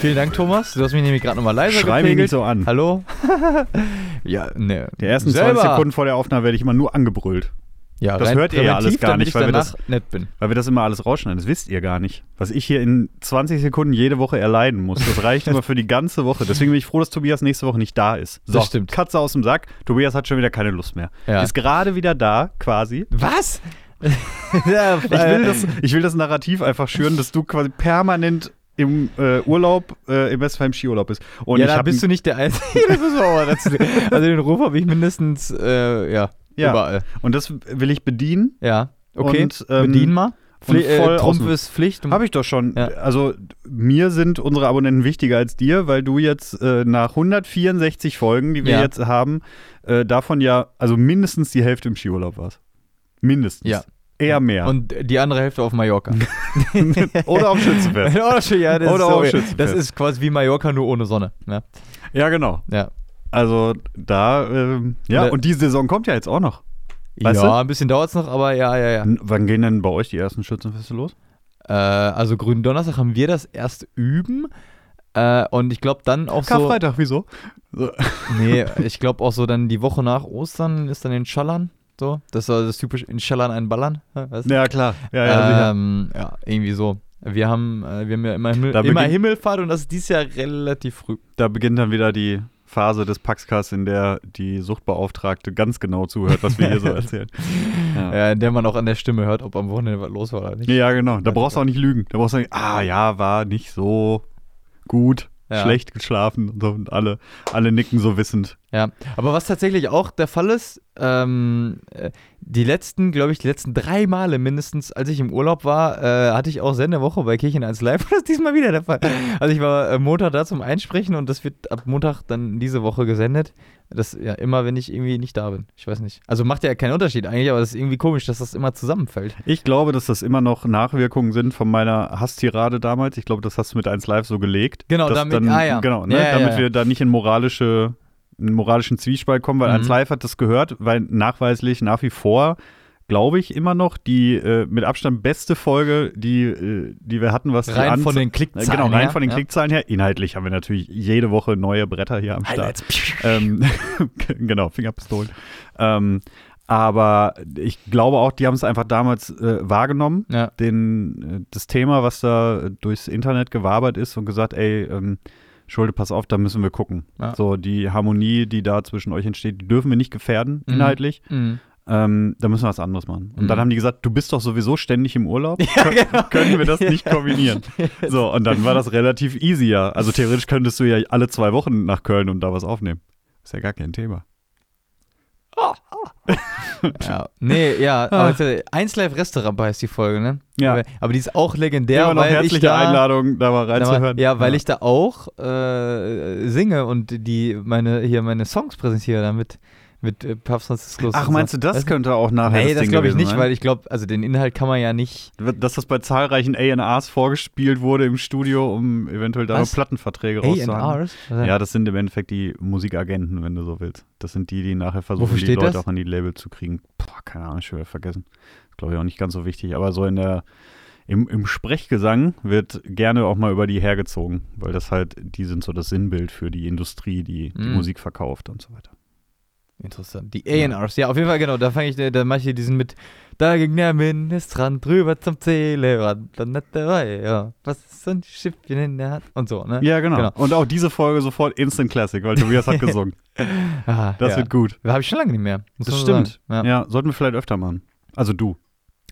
Vielen Dank, Thomas. Du hast mich nämlich gerade nochmal leiser Schrei mich nicht so an. Hallo? ja, ne. Die ersten Selber. 20 Sekunden vor der Aufnahme werde ich immer nur angebrüllt. Ja, das hört ihr ja alles gar nicht, ich weil wir das- nett bin. Weil wir das immer alles rausschneiden. Das wisst ihr gar nicht. Was ich hier in 20 Sekunden jede Woche erleiden muss. Das reicht immer für die ganze Woche. Deswegen bin ich froh, dass Tobias nächste Woche nicht da ist. So, Das stimmt. Katze aus dem Sack. Tobias hat schon wieder keine Lust mehr. Ja. Ist gerade wieder da, quasi. Was? Ich will, das, ich will das Narrativ einfach schüren, dass du quasi permanent im äh, Urlaub, äh, im Westfalen Skiurlaub bist. Und ja, ich da bist du nicht der Einzige. das auch mal dazu. Also den Ruf habe ich mindestens, äh, ja, Ja. überall. Und das will ich bedienen. Ja, okay. Und, ähm, Bedienen mal. Pfli voll äh, Trumpf ist Pflicht. Habe ich doch schon. Ja. Also mir sind unsere Abonnenten wichtiger als dir, weil du jetzt äh, nach 164 Folgen, die wir Ja. jetzt haben, äh, davon ja, also mindestens die Hälfte im Skiurlaub warst. Mindestens. Ja. Eher mehr. Und die andere Hälfte auf Mallorca. Oder auf Schützenfest. Oder, ja, das Oder ist auf so, Schützenfest. Das ist quasi wie Mallorca, nur ohne Sonne. Ne? ja, genau. Ja. Also da, ähm, ja, Oder- und die Saison kommt ja jetzt auch noch. Weißt ja, ein bisschen dauert es noch, aber ja, ja, ja. N- Wann gehen denn bei euch die ersten Schützenfeste los? Äh, also Grünen Donnerstag haben wir das erst üben. Äh, und ich glaube dann auch so. Karfreitag, wieso? So. Nee, ich glaube auch so dann die Woche nach Ostern ist dann in Schallern. So. Das war das typisch in Schallern ein Ballern. Weißt? du? Ja, klar. Ja, ja, ähm, ja, irgendwie so. Wir haben, äh, wir haben ja immer, Himmel, immer Himmelfahrt und das ist dieses Jahr relativ früh. Da beginnt dann wieder die Phase des Paxcast, in der die Suchtbeauftragte ganz genau zuhört, was wir hier so erzählen. Ja. Ja, in der man auch an der Stimme hört, ob am Wochenende was los war oder nicht. Ja, genau. Da brauchst du auch nicht lügen. Da brauchst du nicht, ah ja, war nicht so gut, Ja. schlecht geschlafen und so und alle, alle nicken so wissend. Ja, aber was tatsächlich auch der Fall ist, ähm, äh, die letzten, glaube ich, die letzten drei Male mindestens, als ich im Urlaub war, äh, hatte ich auch Sendewoche bei Kirchen 1 Live. Das ist diesmal wieder der Fall. Also ich war äh, Montag da zum Einsprechen und das wird ab Montag dann diese Woche gesendet. Das ja immer, wenn ich irgendwie nicht da bin. Ich weiß nicht. Also macht ja keinen Unterschied eigentlich, aber das ist irgendwie komisch, dass das immer zusammenfällt. Ich glaube, dass das immer noch Nachwirkungen sind von meiner Hasstirade damals. Ich glaube, das hast du mit 1 Live so gelegt. Genau, damit- dann, ah, ja. Genau, ne, Ja, ja, damit ja. wir da nicht in moralische einen moralischen Zwiespalt kommen, weil Mhm. 1 Live hat das gehört, weil nachweislich nach wie vor glaube ich immer noch die äh, mit Abstand beste Folge, die, äh, die wir hatten, was Rein von den Äh, Klickzahlen Genau, rein her, von den ja. Klickzahlen her. Inhaltlich haben wir natürlich jede Woche neue Bretter hier am Start. Ähm, genau, Fingerpistolen. Ähm, aber ich glaube auch, die haben es einfach damals äh, wahrgenommen, Ja. den, äh, das Thema, was da äh, durchs Internet gewabert ist und gesagt, ey, ähm, Schulde, pass auf, da müssen wir gucken. Ja. So, die Harmonie, die da zwischen euch entsteht, die dürfen wir nicht gefährden, Mhm. inhaltlich. Mhm. Ähm, da müssen wir was anderes machen. Und Mhm. dann haben die gesagt, du bist doch sowieso ständig im Urlaub. Kön- Können wir das nicht kombinieren? So, und dann war das relativ easy, ja. Also theoretisch könntest du ja alle zwei Wochen nach Köln und da was aufnehmen. Ist ja gar kein Thema. Ja, nee, ja, aber jetzt, 1 Live Restaurant heißt die Folge, ne? Ja. Aber, aber die ist auch legendär, Immer noch weil ich herzliche da, Einladung, da mal reinzuhören. ja, weil ich da auch äh, singe und die meine hier meine Songs präsentiere damit mit äh, Papst Franziskus. Ach, meinst so. du, das Weißt könnte auch nachher Nee, das das glaube ich nicht, sein? weil ich glaube, also den Inhalt kann man ja nicht. Dass das bei zahlreichen A&Rs vorgespielt wurde im Studio, um eventuell da? Plattenverträge rauszuhauen. A&Rs? Ja, das sind im Endeffekt die Musikagenten, wenn du so willst. Das sind die, die nachher versuchen, die Leute das? auch an die Label zu kriegen. Boah, keine Ahnung, ich habe vergessen. Glaube ich auch nicht ganz so wichtig. Aber so in der, im, im Sprechgesang wird gerne auch mal über die hergezogen, weil das halt, die sind so das Sinnbild für die Industrie, die die Mm. Musik verkauft und so weiter. Interessant. Die A&Rs, ja, auf jeden Fall, genau. Da fange ich, da manche, die sind mit, da ging der Ministrant drüber zum Zählerand, dann hat dabei, ja. Was ist so ein Schiffchen in der Hand? Und so, ne? Ja, genau. Genau. Und auch diese Folge sofort Instant Classic, weil Tobias hat gesungen. Ah, Das ja. wird gut. Habe ich schon lange nicht mehr. Das stimmt. Ja. Ja. sollten wir vielleicht öfter machen. Also du.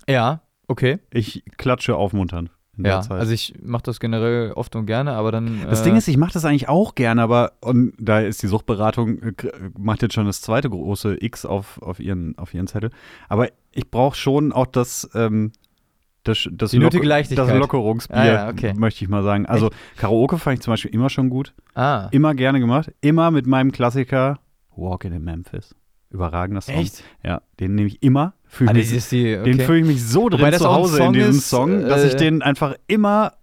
ja, okay. Ich klatsche aufmunternd. In der Ja, Zeit. also ich mache das generell oft und gerne, aber dann. Das äh, Ding ist, ich mache das eigentlich auch gerne, aber und da ist die Suchtberatung, äh, macht jetzt schon das zweite große X auf, auf, ihren, auf ihren Zettel. Aber ich brauche schon auch das, ähm, das, das, Leichtigkeit. das Lockerungsbier, Ah, ja, okay. möchte ich mal sagen. Also Karaoke fand ich zum Beispiel immer schon gut. Ah, Immer gerne gemacht. Immer mit meinem Klassiker Walking in Memphis. Überragender Song. echt? Ja, den nehme ich immer. Fühl Ah. Okay. Den fühle ich mich so drin zu Hause in diesem ist, Song, dass ich äh, den einfach immer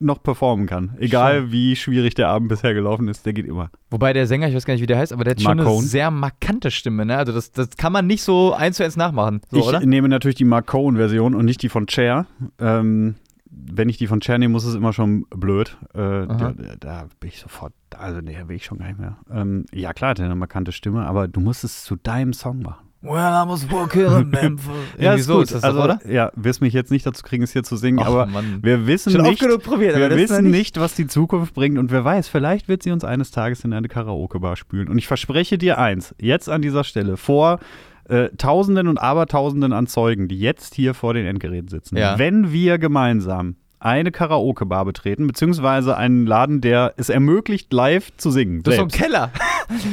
noch performen kann. Egal wie schwierig der Abend bisher gelaufen ist, der geht immer. Wobei der Sänger, ich weiß gar nicht, wie der heißt, aber der hat schon eine Marcone. sehr markante Stimme, ne? Also das, das kann man nicht so eins zu eins nachmachen, so, ich oder? nehme natürlich die Mark Cohen-Version und nicht die von Cher. Ähm, wenn ich die von Cher nehme, muss es immer schon blöd. Äh, da, da bin ich sofort, also nee, will ich schon gar nicht mehr. Ähm, ja, klar, hat er eine markante Stimme, aber du musst es zu deinem Song machen. Well, I was walking in Memphis. Ja, ist so gut. ist das also, oder? Ja, wirst mich jetzt nicht dazu kriegen, es hier zu singen, Ach, aber Mann. wir wissen Schon nicht, probiert, wir wissen noch nicht, was die Zukunft bringt und wer weiß, vielleicht wird sie uns eines Tages in eine Karaoke-Bar spülen. Und ich verspreche dir eins, jetzt an dieser Stelle, vor äh, Tausenden und Abertausenden an Zeugen, die jetzt hier vor den Endgeräten sitzen, Ja. wenn wir gemeinsam eine Karaoke-Bar betreten, beziehungsweise einen Laden, der es ermöglicht, live zu singen. Das ist so ein selbst. Keller.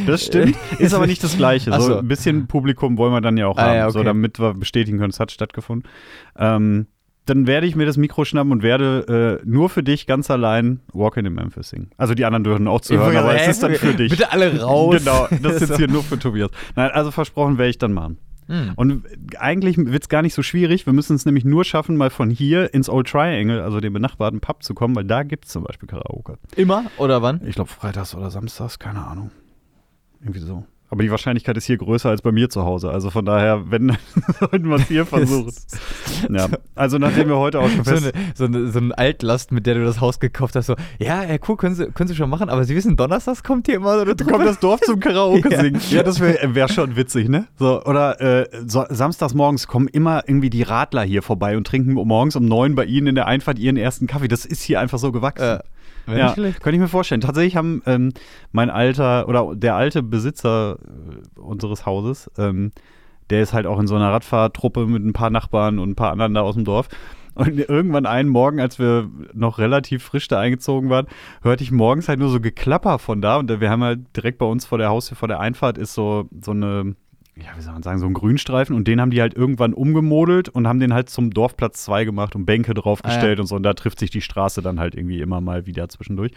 Das stimmt, ist aber nicht das Gleiche. So so. ein bisschen Publikum wollen wir dann ja auch Ah, haben, ja, so okay. damit wir bestätigen können, es hat stattgefunden. Ähm, dann werde ich mir das Mikro schnappen und werde äh, nur für dich ganz allein Walk in Memphis singen. Also die anderen dürfen auch zuhören, aber es ist dann für dich. Bitte alle raus. Genau, das ist jetzt hier nur für Tobias. Nein, also versprochen werde ich dann machen. Hm. Und eigentlich wird es gar nicht so schwierig. Wir müssen es nämlich nur schaffen, mal von hier ins Old Triangle, also dem benachbarten Pub, zu kommen, weil da gibt es zum Beispiel Karaoke. Immer oder wann? Ich glaube, freitags oder samstags, keine Ahnung. Irgendwie so. Aber die Wahrscheinlichkeit ist hier größer als bei mir zu Hause. Also von daher, wenn, sollten wir es hier versuchen. Ja. Also nachdem wir heute auch schon So fest... eine, so, eine, so eine Altlast, mit der du das Haus gekauft hast. So, ja, ja, cool, können Sie, können Sie schon machen, aber Sie wissen, donnerstags kommt hier immer so eine Da kommt das Dorf zum Karaoke Ja. singen. Ja, das wäre wär schon witzig, ne? So, oder äh, so, samstags morgens kommen immer irgendwie die Radler hier vorbei und trinken morgens um neun bei ihnen in der Einfahrt ihren ersten Kaffee. Das ist hier einfach so gewachsen. Äh, wär ja, könnte ich mir vorstellen. Tatsächlich haben ähm, mein alter oder der alte Besitzer äh, unseres Hauses, ähm, der ist halt auch in so einer Radfahrtruppe mit ein paar Nachbarn und ein paar anderen da aus dem Dorf. Und irgendwann einen Morgen, als wir noch relativ frisch da eingezogen waren, hörte ich morgens halt nur so Geklapper von da. Und wir haben halt direkt bei uns vor der Haustür, vor der Einfahrt, ist so, so eine, ja, wie soll man sagen, so ein Grünstreifen. Und den haben die halt irgendwann umgemodelt und haben den halt zum Dorfplatz 2 gemacht und Bänke draufgestellt Ah, und so. Und da trifft sich die Straße dann halt irgendwie immer mal wieder zwischendurch.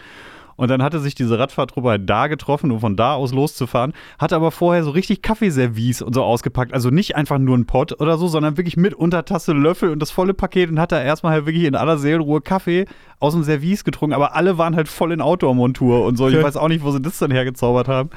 Und dann hatte sich diese Radfahrtruppe halt da getroffen, um von da aus loszufahren, hatte aber vorher so richtig Kaffeeservice und so ausgepackt. Also nicht einfach nur ein Pott oder so, sondern wirklich mit Untertasse, Löffel und das volle Paket und hat da erstmal halt wirklich in aller Seelenruhe Kaffee aus dem Service getrunken. Aber alle waren halt voll in Outdoor-Montur und so. Ich weiß auch nicht, wo sie das dann hergezaubert haben.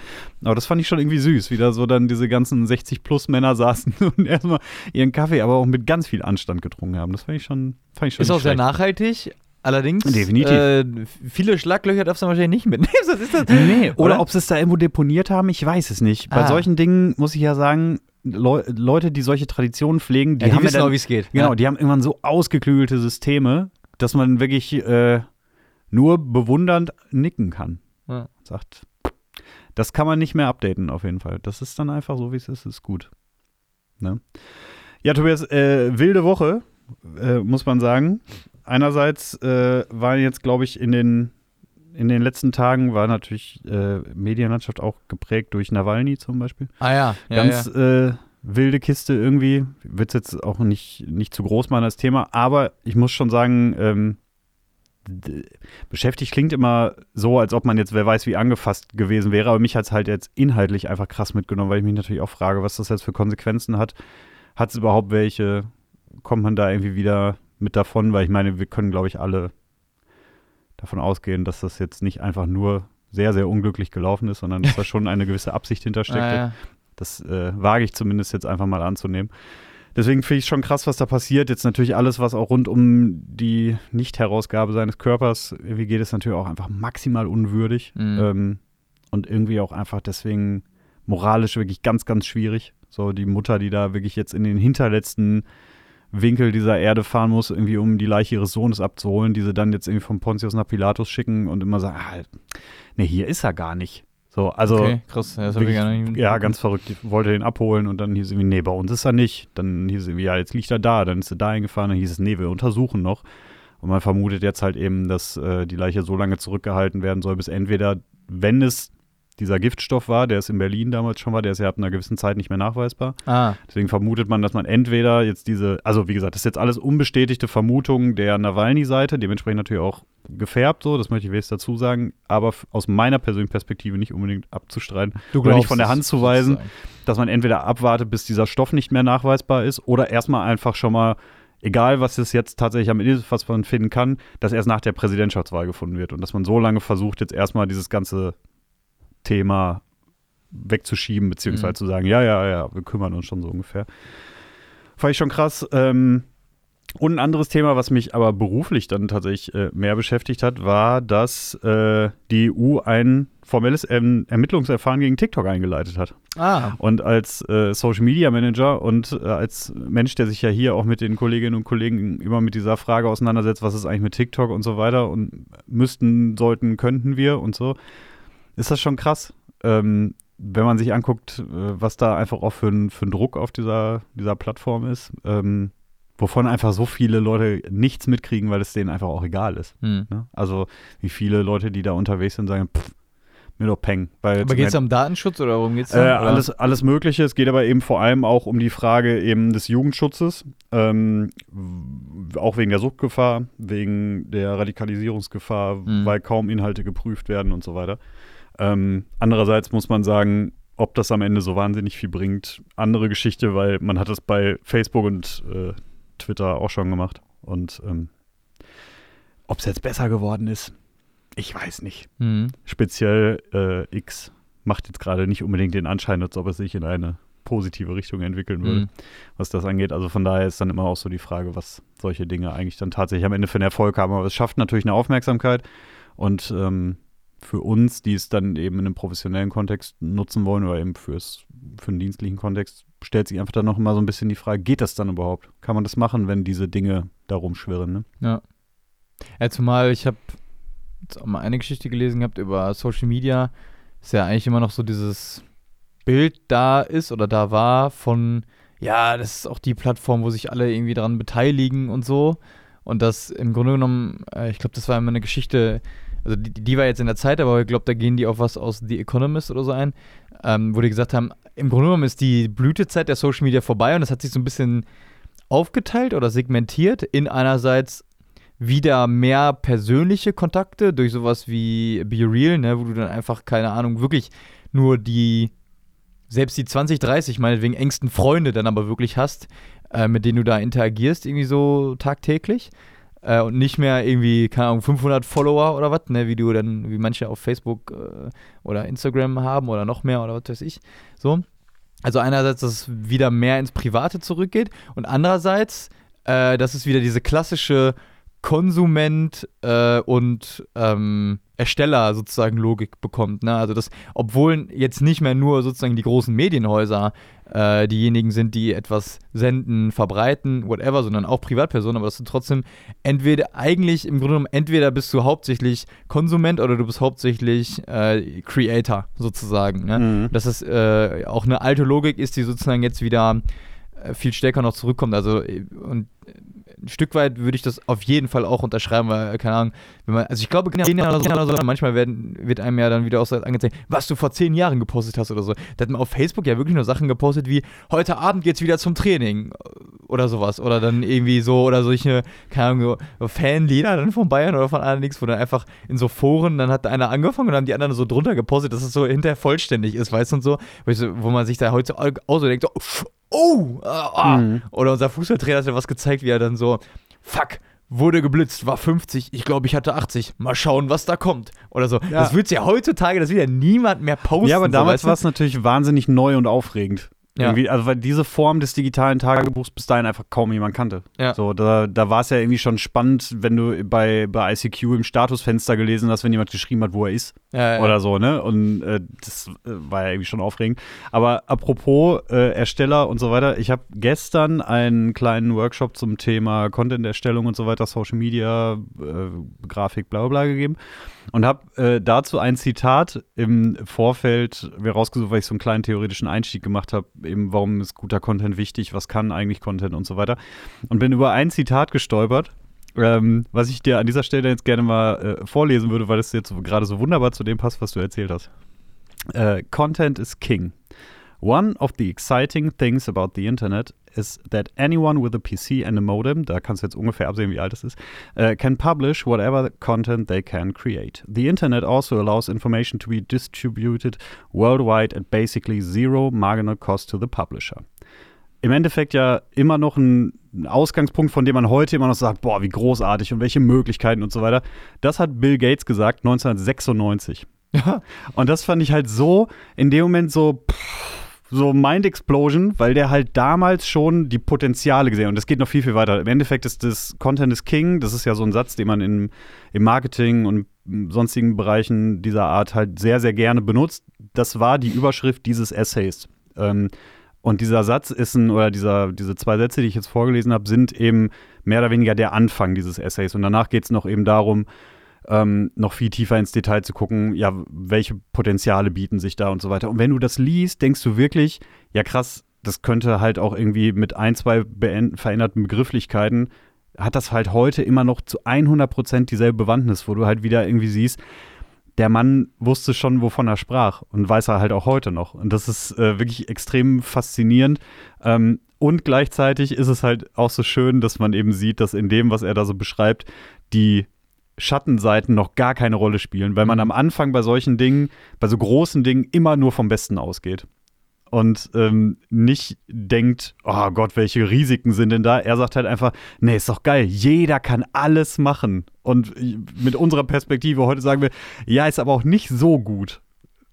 Aber das fand ich schon irgendwie süß, wie da so dann diese ganzen 60-plus-Männer saßen und erstmal ihren Kaffee, aber auch mit ganz viel Anstand getrunken haben. Das fand ich schon, fand ich schon Ist auch sehr schlecht. nachhaltig. Allerdings. Äh, viele Schlaglöcher darfst du wahrscheinlich nicht mitnehmen. sonst ist das, Nee, oder, Oder? ob sie es da irgendwo deponiert haben, ich weiß es nicht. Bei Ah. solchen Dingen muss ich ja sagen, Leu Leute, die solche Traditionen pflegen, die, ja, die haben wissen ja wie es geht. genau, ja. die haben irgendwann so ausgeklügelte Systeme, dass man wirklich äh, nur bewundernd nicken kann. Ja. Sagt, das kann man nicht mehr updaten auf jeden Fall. Das ist dann einfach so, wie es ist, ist gut. Ne? Ja, Tobias, äh, wilde Woche, äh, muss man sagen. Einerseits äh, war jetzt, glaube ich, in den, in den letzten Tagen war natürlich äh, Medienlandschaft auch geprägt durch Nawalny zum Beispiel. Ah ja, ja, Ganz ja. Äh, wilde Kiste irgendwie. Wird es jetzt auch nicht, nicht zu groß machen als Thema, aber ich muss schon sagen, ähm, beschäftigt klingt immer so, als ob man jetzt wer weiß wie angefasst gewesen wäre, aber mich hat es halt jetzt inhaltlich einfach krass mitgenommen, weil ich mich natürlich auch frage, was das jetzt für Konsequenzen hat. Hat es überhaupt welche? Kommt man da irgendwie wieder mit davon? Weil ich meine, wir können, glaube ich, alle davon ausgehen, dass das jetzt nicht einfach nur sehr, sehr unglücklich gelaufen ist, sondern dass da schon eine gewisse Absicht hintersteckte. Ah, ja. Das äh, wage ich zumindest jetzt einfach mal anzunehmen. Deswegen finde ich schon krass, was da passiert. Jetzt natürlich alles, was auch rund um die Nicht-Herausgabe seines Körpers, irgendwie geht es natürlich auch einfach maximal unwürdig. Mhm. Ähm, und irgendwie auch einfach deswegen moralisch wirklich ganz, ganz schwierig. So die Mutter, die da wirklich jetzt in den hinterletzten Winkel dieser Erde fahren muss, irgendwie um die Leiche ihres Sohnes abzuholen, die sie dann jetzt irgendwie von Pontius nach Pilatus schicken und immer sagen, ah, nee, hier ist er gar nicht. So, also okay, krass. Ja, wirklich, ja, ganz verrückt. Ich wollte den abholen und dann hieß es irgendwie, nee, bei uns ist er nicht. Dann hieß es irgendwie, ja, jetzt liegt er da. Dann ist er da hingefahren, dann hieß es, nee, wir untersuchen noch. Und man vermutet jetzt halt eben, dass äh, die Leiche so lange zurückgehalten werden soll, bis entweder, wenn es dieser Giftstoff war, der es in Berlin damals schon war, der ist ja ab einer gewissen Zeit nicht mehr nachweisbar. Ah, Deswegen vermutet man, dass man entweder jetzt diese, also wie gesagt, das ist jetzt alles unbestätigte Vermutungen der Nawalny-Seite, dementsprechend natürlich auch gefärbt, so, das möchte ich jetzt dazu sagen, aber aus meiner persönlichen Perspektive nicht unbedingt abzustreiten, du oder nicht glaubst von der Hand zu weisen, dass man entweder abwartet, bis dieser Stoff nicht mehr nachweisbar ist, oder erstmal einfach schon mal, egal was es jetzt tatsächlich am Ende ist, was man finden kann, dass erst nach der Präsidentschaftswahl gefunden wird und dass man so lange versucht, jetzt erstmal dieses ganze Thema wegzuschieben, beziehungsweise Mhm. zu sagen, ja, ja, ja, wir kümmern uns schon so ungefähr. Fand ich schon krass. Ähm, Und ein anderes Thema, was mich aber beruflich dann tatsächlich äh, mehr beschäftigt hat, war, dass äh, die EU ein formelles ähm, Ermittlungsverfahren gegen TikTok eingeleitet hat. Ah. Und als äh, Social Media Manager und äh, als Mensch, der sich ja hier auch mit den Kolleginnen und Kollegen immer mit dieser Frage auseinandersetzt, was ist eigentlich mit TikTok und so weiter und müssten, sollten, könnten wir und so, ist das schon krass. Ähm, wenn man sich anguckt, äh, was da einfach auch für ein, für ein Druck auf dieser, dieser Plattform ist, ähm, wovon einfach so viele Leute nichts mitkriegen, weil es denen einfach auch egal ist. Hm. Ne? Also wie viele Leute, die da unterwegs sind, sagen, pff, mir doch peng. Aber geht es um Datenschutz oder worum geht es äh, alles, alles Mögliche. Es geht aber eben vor allem auch um die Frage eben des Jugendschutzes, ähm, auch wegen der Suchtgefahr, wegen der Radikalisierungsgefahr, Mhm. weil kaum Inhalte geprüft werden und so weiter. Ähm, andererseits muss man sagen, ob das am Ende so wahnsinnig viel bringt, andere Geschichte, weil man hat es bei Facebook und äh, Twitter auch schon gemacht. Und ähm, ob es jetzt besser geworden ist, ich weiß nicht Hm. speziell äh, X macht jetzt gerade nicht unbedingt den Anschein, als ob es sich in eine positive Richtung entwickeln würde, Hm. was das angeht. Also von daher ist dann immer auch so die Frage, was solche Dinge eigentlich dann tatsächlich am Ende für einen Erfolg haben. Aber es schafft natürlich eine Aufmerksamkeit und ähm, für uns, die es dann eben in einem professionellen Kontext nutzen wollen oder eben fürs, für einen dienstlichen Kontext, stellt sich einfach dann noch immer so ein bisschen die Frage, geht das dann überhaupt? Kann man das machen, wenn diese Dinge da rumschwirren? Ne? Ja. ja, zumal ich habe mal eine Geschichte gelesen gehabt über Social Media, ist ja eigentlich immer noch so dieses Bild da ist oder da war von, ja, das ist auch die Plattform, wo sich alle irgendwie daran beteiligen und so. Und das im Grunde genommen, äh, ich glaube, das war immer eine Geschichte, also die, die war jetzt in der Zeit, aber ich glaube, da gehen die auf was aus The Economist oder so ein, ähm, wo die gesagt haben, im Grunde genommen ist die Blütezeit der Social Media vorbei und das hat sich so ein bisschen aufgeteilt oder segmentiert in einerseits wieder mehr persönliche Kontakte durch sowas wie Be Real, ne, wo du dann einfach, keine Ahnung, wirklich nur die, selbst die 20, 30, meinetwegen engsten Freunde dann aber wirklich hast, äh, mit denen du da interagierst, irgendwie so tagtäglich. Äh, und nicht mehr irgendwie, keine Ahnung, 500 Follower oder was, ne, wie du dann, wie manche auf Facebook äh, oder Instagram haben oder noch mehr oder was weiß ich. So. Also einerseits, dass es wieder mehr ins Private zurückgeht und andererseits, äh, dass es wieder diese klassische Konsument äh, und ähm, Ersteller sozusagen Logik bekommt. Ne? Also das, obwohl jetzt nicht mehr nur sozusagen die großen Medienhäuser äh, diejenigen sind, die etwas senden, verbreiten, whatever, sondern auch Privatpersonen, aber dass du trotzdem entweder eigentlich im Grunde genommen entweder bist du hauptsächlich Konsument oder du bist hauptsächlich äh, Creator sozusagen. Ne? Mhm. Dass es äh, auch eine alte Logik ist, die sozusagen jetzt wieder äh, viel stärker noch zurückkommt. Also äh, und ein Stück weit würde ich das auf jeden Fall auch unterschreiben, weil, äh, keine Ahnung, wenn man, also ich glaube, genau so, manchmal werden, wird einem ja dann wieder auch so angezeigt, was du vor zehn Jahren gepostet hast oder so. Da hat man auf Facebook ja wirklich nur Sachen gepostet wie, heute Abend geht's wieder zum Training äh, oder sowas. Oder dann irgendwie so, oder solche, keine Ahnung, so Fanlieder dann von Bayern oder von Alex, wo dann einfach in so Foren, dann hat einer angefangen und dann haben die anderen so drunter gepostet, dass es so hinterher vollständig ist, weißt du, und so, wo, ich so, wo man sich da heute auch so denkt, so, oh, ah, ah. Mhm. Oder unser Fußballtrainer hat ja was gezeigt, wie er dann so, fuck, wurde geblitzt, war 50, ich glaube, ich hatte 80. Mal schauen, was da kommt. Oder so. Ja. Das wird ja heutzutage, das wieder niemand mehr posten. Ja, aber so, damals du? war es natürlich wahnsinnig neu und aufregend. Ja. Irgendwie, also weil diese Form des digitalen Tagebuchs bis dahin einfach kaum jemand kannte. Ja. So, da, da war es ja irgendwie schon spannend, wenn du bei, bei ICQ im Statusfenster gelesen hast, wenn jemand geschrieben hat, wo er ist Ja, oder so, ne? Und äh, das äh, war ja irgendwie schon aufregend. Aber apropos äh, Ersteller und so weiter, ich habe gestern einen kleinen Workshop zum Thema Content-Erstellung und so weiter, Social Media, äh, Grafik, bla bla bla gegeben und habe äh, dazu ein Zitat im Vorfeld mir rausgesucht, weil ich so einen kleinen theoretischen Einstieg gemacht habe, eben warum ist guter Content wichtig, was kann eigentlich Content und so weiter. Und bin über ein Zitat gestolpert, ähm, was ich dir an dieser Stelle jetzt gerne mal äh, vorlesen würde, weil es jetzt so, gerade so wunderbar zu dem passt, was du erzählt hast. Äh, Content is king. One of the exciting things about the Internet is that anyone with a PC and a modem, da kannst du jetzt ungefähr absehen, wie alt es ist, uh, can publish whatever content they can create. The Internet also allows information to be distributed worldwide at basically zero marginal cost to the publisher. Im Endeffekt ja immer noch ein ein Ausgangspunkt, von dem man heute immer noch sagt, boah, wie großartig und welche Möglichkeiten und so weiter. Das hat Bill Gates gesagt 1996. Ja. Und das fand ich halt so in dem Moment so pff, so Mind Explosion, weil der halt damals schon die Potenziale gesehen hat. Und das geht noch viel, viel weiter. Im Endeffekt ist das Content is King. Das ist ja so ein Satz, den man in, im Marketing und sonstigen Bereichen dieser Art halt sehr, sehr gerne benutzt. Das war die Überschrift dieses Essays. Ähm, und dieser Satz ist ein, oder dieser, diese zwei Sätze, die ich jetzt vorgelesen habe, sind eben mehr oder weniger der Anfang dieses Essays. Und danach geht es noch eben darum, ähm, noch viel tiefer ins Detail zu gucken, ja, welche Potenziale bieten sich da und so weiter. Und wenn du das liest, denkst du wirklich, ja krass, das könnte halt auch irgendwie mit ein, zwei veränderten Begrifflichkeiten, hat das halt heute immer noch zu 100 Prozent dieselbe Bewandtnis, wo du halt wieder irgendwie siehst, der Mann wusste schon, wovon er sprach und weiß er halt auch heute noch. Und das ist äh, wirklich extrem faszinierend. Ähm, und gleichzeitig ist es halt auch so schön, dass man eben sieht, dass in dem, was er da so beschreibt, die Schattenseiten noch gar keine Rolle spielen, weil man mhm. am Anfang bei solchen Dingen, bei so großen Dingen immer nur vom Besten ausgeht. Und ähm, nicht denkt, oh Gott, welche Risiken sind denn da? Er sagt halt einfach, nee, ist doch geil, jeder kann alles machen. Und mit unserer Perspektive heute sagen wir, ja, ist aber auch nicht so gut.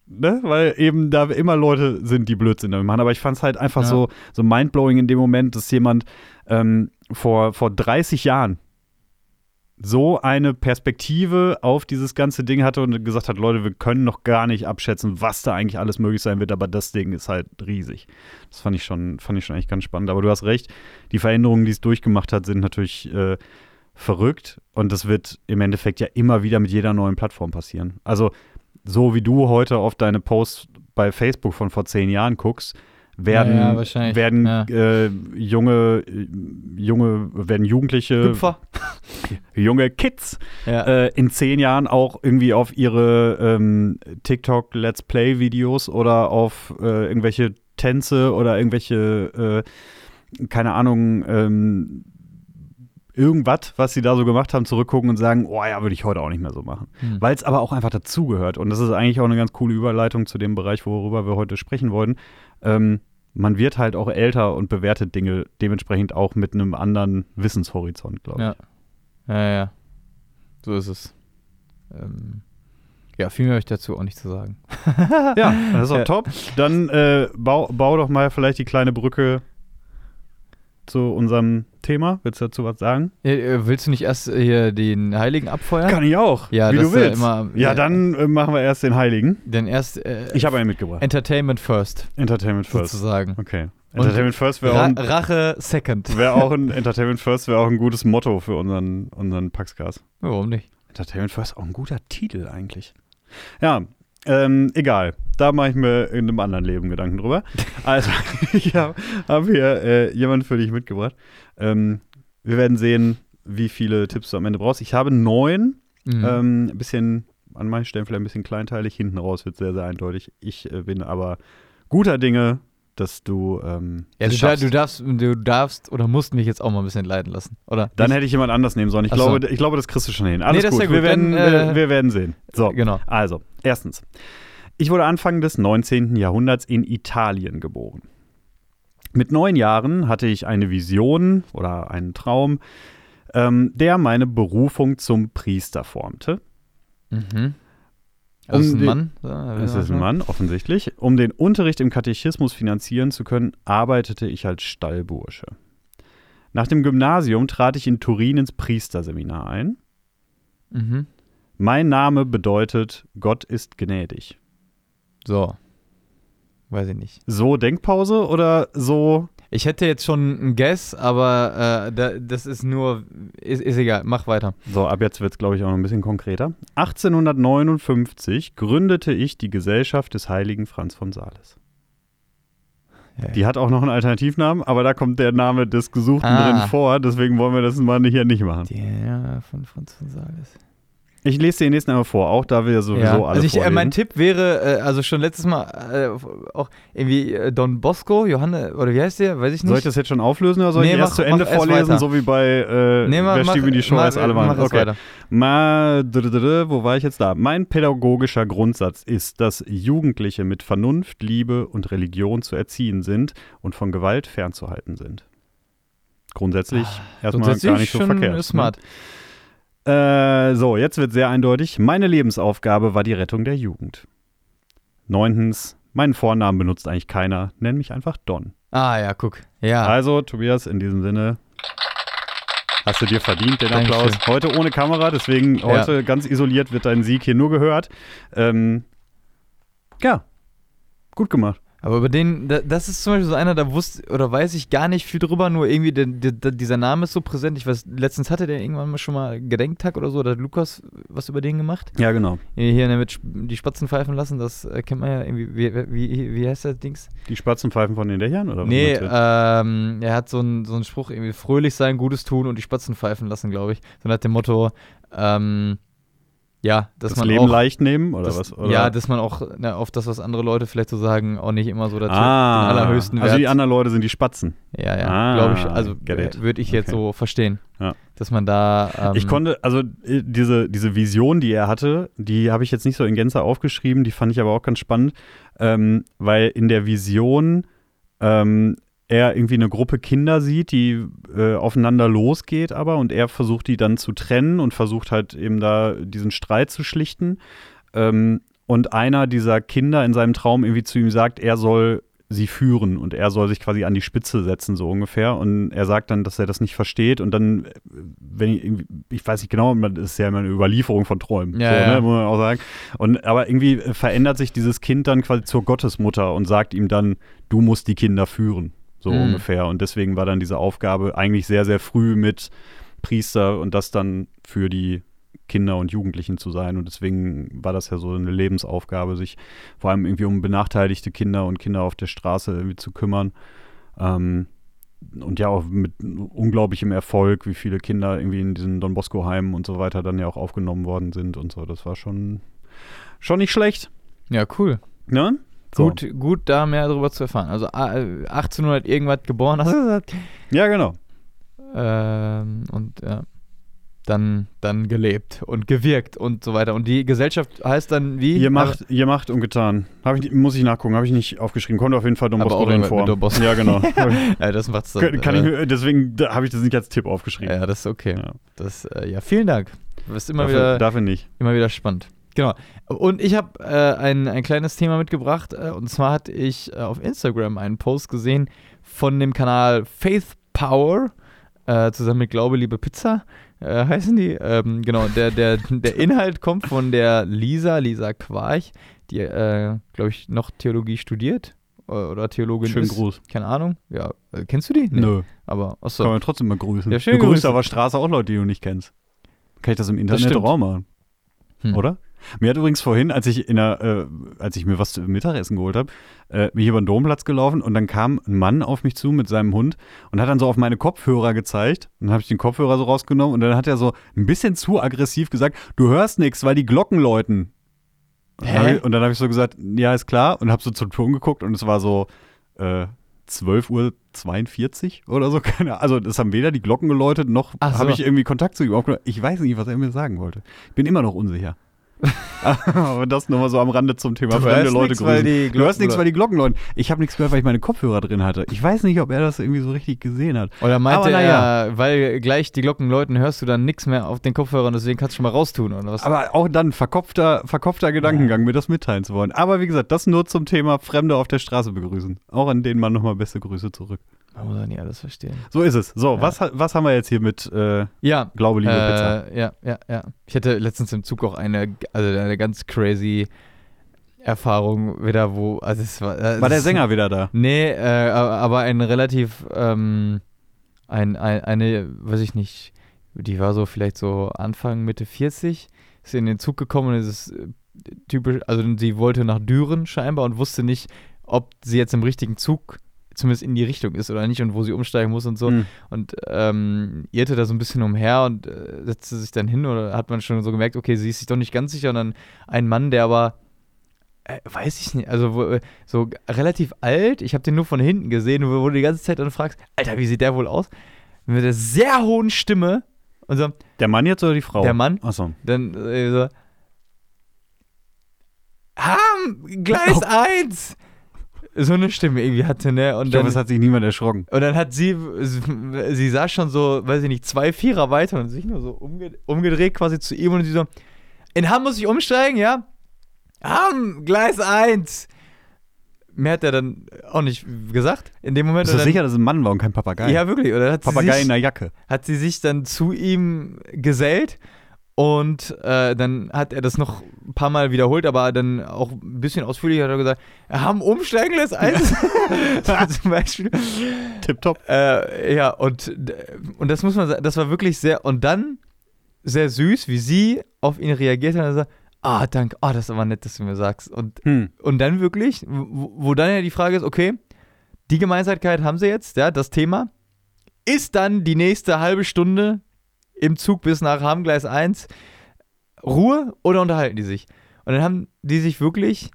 Ne? Weil eben da immer Leute sind, die Blödsinn damit machen. Aber ich fand es halt einfach ja. so, so mindblowing in dem Moment, dass jemand ähm, vor, vor 30 Jahren so eine Perspektive auf dieses ganze Ding hatte und gesagt hat, Leute, wir können noch gar nicht abschätzen, was da eigentlich alles möglich sein wird, aber das Ding ist halt riesig. Das fand ich schon, fand ich schon eigentlich ganz spannend. Aber du hast recht, die Veränderungen, die es durchgemacht hat, sind natürlich äh, verrückt und das wird im Endeffekt ja immer wieder mit jeder neuen Plattform passieren. Also so wie du heute auf deine Posts bei Facebook von vor zehn Jahren guckst, werden, ja, ja, werden. Äh, junge, junge, werden Jugendliche, Hüpfer. junge Kids äh, in zehn Jahren auch irgendwie auf ihre ähm, TikTok Let's Play Videos oder auf äh, irgendwelche Tänze oder irgendwelche, äh, keine Ahnung, ähm, irgendwas, was sie da so gemacht haben, zurückgucken und sagen, oh ja, würde ich heute auch nicht mehr so machen. Hm. Weil es aber auch einfach dazugehört. Und das ist eigentlich auch eine ganz coole Überleitung zu dem Bereich, worüber wir heute sprechen wollten. Ähm, man wird halt auch älter und bewertet Dinge dementsprechend auch mit einem anderen Wissenshorizont, glaube ich. Ja. ja, ja. So ist es. Ähm, ja, viel mehr habe ich dazu auch nicht zu sagen. ja, das ist auch ja. top. Dann äh, bau, bau doch mal vielleicht die kleine Brücke zu unserem Thema. Willst du dazu was sagen? Ja, äh, willst du nicht erst äh, hier den Heiligen abfeuern? Kann ich auch. Ja, wie du willst. Ja, immer, ja, dann äh, machen wir erst den Heiligen. Denn erst. Äh, ich habe einen mitgebracht. Entertainment first. Entertainment first. Sozusagen. Okay. Entertainment First wäre auch ein, Rache Second. Wäre auch ein Entertainment First wäre auch ein gutes Motto für unseren unseren Paxcast. Warum nicht? Entertainment First auch ein guter Titel eigentlich. Ja, ähm, egal. Da mache ich mir in einem anderen Leben Gedanken drüber. Also, ich habe hab hier äh, jemanden für dich mitgebracht. Ähm, wir werden sehen, wie viele Tipps du am Ende brauchst. Ich habe neun. Mhm. Ähm, ein bisschen, an manchen Stellen vielleicht ein bisschen kleinteilig. Hinten raus wird sehr, sehr eindeutig. Ich äh, bin aber guter Dinge, dass du. Ähm, ja, du, da, du, darfst, du darfst oder musst mich jetzt auch mal ein bisschen leiden lassen, oder? Dann hätte ich jemand anders nehmen sollen. Ich, glaube, ich glaube, das kriegst du schon hin. Alles nee, gut. gut. Wir, werden, Dann, äh, wir werden sehen. So, genau. Also, erstens. Ich wurde Anfang des 19. Jahrhunderts in Italien geboren. Mit neun Jahren hatte ich eine Vision oder einen Traum, ähm, der meine Berufung zum Priester formte. Mhm. Um ist ein Mann? Es ist ein Mann, offensichtlich. Um den Unterricht im Katechismus finanzieren zu können, arbeitete ich als Stallbursche. Nach dem Gymnasium trat ich in Turin ins Priesterseminar ein. Mhm. Mein Name bedeutet Gott ist gnädig. So. Weiß ich nicht. So Denkpause oder so ich hätte jetzt schon einen Guess, aber äh, da, das ist nur, ist, ist, egal, mach weiter. So, ab jetzt wird es, glaube ich, auch noch ein bisschen konkreter. 1859 gründete ich die Gesellschaft des heiligen Franz von Sales. Die hat auch noch einen Alternativnamen, aber da kommt der Name des Gesuchten ah. drin vor, deswegen wollen wir das mal hier nicht machen. Der von Franz von Sales. Ich lese dir den nächsten einmal vor, auch da wir sowieso ja. alle also ich, äh, Mein Tipp wäre, äh, also schon letztes Mal äh, auch irgendwie äh, Don Bosco, Johanne, oder wie heißt der? Weiß ich nicht. Soll ich das jetzt schon auflösen oder soll nee, ich mach, erst zu Ende vorlesen, so wie bei äh, nee, mach, Wer stieg in die Show als alle machen? Okay. Weiter. Ma, wo war ich jetzt da? Mein pädagogischer Grundsatz ist, dass Jugendliche mit Vernunft, Liebe und Religion zu erziehen sind und von Gewalt fernzuhalten sind. Grundsätzlich ah, erstmal grundsätzlich gar nicht so verkehrt. Smart. Ne? Äh, so, jetzt wird sehr eindeutig. Meine Lebensaufgabe war die Rettung der Jugend. Neuntens, meinen Vornamen benutzt eigentlich keiner. Nenn mich einfach Don. Ah, ja, guck. Ja. Also, Tobias, in diesem Sinne, hast du dir verdient, den Dankeschön. Applaus. Heute ohne Kamera, deswegen heute ganz isoliert wird dein Sieg hier nur gehört. Ähm, ja, gut gemacht. Aber über den, da, das ist zum Beispiel so einer, da wusste oder weiß ich gar nicht viel drüber, nur irgendwie der, der, dieser Name ist so präsent. Ich weiß, letztens hatte der irgendwann mal schon mal Gedenktag oder so, da hat Lukas was über den gemacht. Ja, genau. Hier damit die Spatzen pfeifen lassen, das äh, kennt man ja irgendwie. Wie, wie, wie heißt das Dings? Die Spatzenpfeifen von den Dächern? Oder was Nee, ähm, er hat so einen so einen Spruch, irgendwie fröhlich sein, Gutes tun und die Spatzen pfeifen lassen, glaube ich. So nach dem Motto, ähm, ja, dass das man Leben auch, leicht nehmen oder dass, was? Oder? Ja, dass man auch na, auf das, was andere Leute vielleicht so sagen, auch nicht immer so dazu, ah, den allerhöchsten Wert. Also die anderen Leute sind die Spatzen. Ja, ja, Ah, glaube ich. Also äh, würde ich jetzt Okay. so verstehen, Ja. dass man da. Ähm, Ich konnte, also äh, diese, diese Vision, die er hatte, die habe ich jetzt nicht so in Gänze aufgeschrieben, die fand ich aber auch ganz spannend, ähm, weil in der Vision ähm, er irgendwie eine Gruppe Kinder sieht, die äh, aufeinander losgeht aber und er versucht die dann zu trennen und versucht halt eben da diesen Streit zu schlichten. Ähm, und einer dieser Kinder in seinem Traum irgendwie zu ihm sagt, er soll sie führen und er soll sich quasi an die Spitze setzen, so ungefähr. Und er sagt dann, dass er das nicht versteht. Und dann, wenn ich ich weiß nicht genau, das ist ja immer eine Überlieferung von Träumen, Ja, so, ja. Ne, muss man auch sagen. Und aber irgendwie verändert sich dieses Kind dann quasi zur Gottesmutter und sagt ihm dann, du musst die Kinder führen, so Mhm. ungefähr. Und deswegen war dann diese Aufgabe eigentlich sehr, sehr früh mit Priester und das dann für die Kinder und Jugendlichen zu sein. Und deswegen war das ja so eine Lebensaufgabe, sich vor allem irgendwie um benachteiligte Kinder und Kinder auf der Straße irgendwie zu kümmern. Ähm, und ja auch mit unglaublichem Erfolg, wie viele Kinder irgendwie in diesen Don Bosco-Heimen und so weiter dann ja auch aufgenommen worden sind und so. Das war schon, schon nicht schlecht. Ja, cool. Ne? So. Gut, gut, da mehr darüber zu erfahren. Also äh, 1800 irgendwas geboren, hast du gesagt? Ja, genau. Ähm, und ja, dann, dann gelebt und gewirkt und so weiter. Und die Gesellschaft heißt dann wie? Ihr macht, ihr macht und getan. Ich, muss ich nachgucken, habe ich nicht aufgeschrieben. Kommt auf jeden Fall Don Bosco drin vor. Ja, genau. Ja, das macht's dann. kann, ich äh, mir, deswegen habe ich das nicht als Tipp aufgeschrieben. Ja, das ist okay. Ja. Das, äh, ja, vielen Dank. Du bist immer dafür, wieder dafür nicht. Immer wieder spannend. Genau. Und ich habe äh, ein, ein kleines Thema mitgebracht. Äh, und zwar hatte ich äh, auf Instagram einen Post gesehen von dem Kanal Faith Power, äh, zusammen mit Glaube, Liebe Pizza, äh, heißen die. Ähm, genau, der, der, der Inhalt kommt von der Lisa, Lisa Quarch, die, äh, glaube ich, noch Theologie studiert. Oder Theologin Schönen ist. Gruß. Keine Ahnung. Ja, kennst du die? Nee. Nö. Aber, achso. Kann man trotzdem mal grüßen. Ja, du schöne grüßt auf der Straße auch Leute, die du nicht kennst. Kann ich das im Internet doch auch machen, Hm. oder? Mir hat übrigens vorhin, als ich in der, äh, als ich mir was zum Mittagessen geholt habe, äh, bin ich über den Domplatz gelaufen und dann kam ein Mann auf mich zu mit seinem Hund und hat dann so auf meine Kopfhörer gezeigt. Und dann habe ich den Kopfhörer so rausgenommen und dann hat er so ein bisschen zu aggressiv gesagt, du hörst nichts, weil die Glocken läuten. Und dann hab Hä? Und dann habe ich so gesagt, ja, ist klar. Und habe so zum Ton geguckt und es war so äh, 12.42 Uhr oder so. Keine. Also, es haben weder die Glocken geläutet, noch so. habe ich irgendwie Kontakt zu ihm aufgenommen. Ich weiß nicht, was er mir sagen wollte. Ich bin immer noch unsicher. Aber das nochmal so am Rande zum Thema Du fremde Leute nix, die grüßen. Du hörst nichts, weil die Glocken läuten. Ich habe nichts gehört, weil ich meine Kopfhörer drin hatte. Ich weiß nicht, ob er das irgendwie so richtig gesehen hat. Oder meinte Aber na er, weil gleich die Glocken läuten, hörst du dann nichts mehr auf den Kopfhörern, deswegen kannst du schon mal raustun oder was? Aber auch dann verkopfter, verkopfter Gedankengang, mir das mitteilen zu wollen. Aber wie gesagt, das nur zum Thema Fremde auf der Straße begrüßen. Auch an denen man nochmal beste Grüße zurück. Man muss ja nicht alles verstehen. So ist es. So, Ja. was, was haben wir jetzt hier mit äh, Ja, Glaube, Liebe, Pizza? äh, ja, ja, ja. Ich hatte letztens im Zug auch eine, also eine ganz crazy Erfahrung wieder, wo, also es war. äh, War der es- Sänger wieder da? Nee, äh, aber ein relativ, ähm, ein, ein, eine, weiß ich nicht, die war so vielleicht so Anfang, Mitte 40, ist in den Zug gekommen und es ist äh, typisch, also sie wollte nach Düren scheinbar und wusste nicht, ob sie jetzt im richtigen Zug zumindest in die Richtung ist oder nicht und wo sie umsteigen muss und so. Hm. Und ähm, irrte da so ein bisschen umher und äh, setzte sich dann hin oder hat man schon so gemerkt, okay, sie ist sich doch nicht ganz sicher. Und dann ein Mann, der aber, äh, weiß ich nicht, also äh, so relativ alt, ich habe den nur von hinten gesehen, wo, wo du die ganze Zeit dann fragst, Alter, wie sieht der wohl aus? Mit einer sehr hohen Stimme und so, Der Mann jetzt oder die Frau? Der Mann. Achso. dann äh, so, Ham, Gleis 1! So eine Stimme irgendwie hatte, ne? Und Ich dann, glaube, es hat sich niemand erschrocken. und dann hat sie, sie saß schon so, weiß ich nicht, zwei Vierer weiter und sich nur so umge umgedreht quasi zu ihm und sie so, in Hamm muss ich umsteigen, ja? Hamm, Gleis 1. mehr hat er dann auch nicht gesagt in dem Moment. Bist du dann, sicher, dass es ein Mann war und kein Papagei? Ja, wirklich. Oder hat sie, Papagei sich, in der Jacke. hat sie sich dann zu ihm gesellt und äh, dann hat er das noch ein paar Mal wiederholt, aber dann auch ein bisschen ausführlicher hat er gesagt, wir haben umsteigendes Eis. so zum Beispiel. Tipptopp. Äh, ja, und, und das muss man sagen, das war wirklich sehr, und dann sehr süß, wie sie auf ihn reagiert hat und sagt, ah, danke, ah, das ist aber nett, dass du mir sagst. Und, Hm. und dann wirklich, wo, wo dann ja die Frage ist, okay, die Gemeinsamkeit haben sie jetzt, ja, das Thema. Ist dann die nächste halbe Stunde im Zug bis nach Hamengleis 1 Ruhe oder unterhalten die sich? Und dann haben die sich wirklich,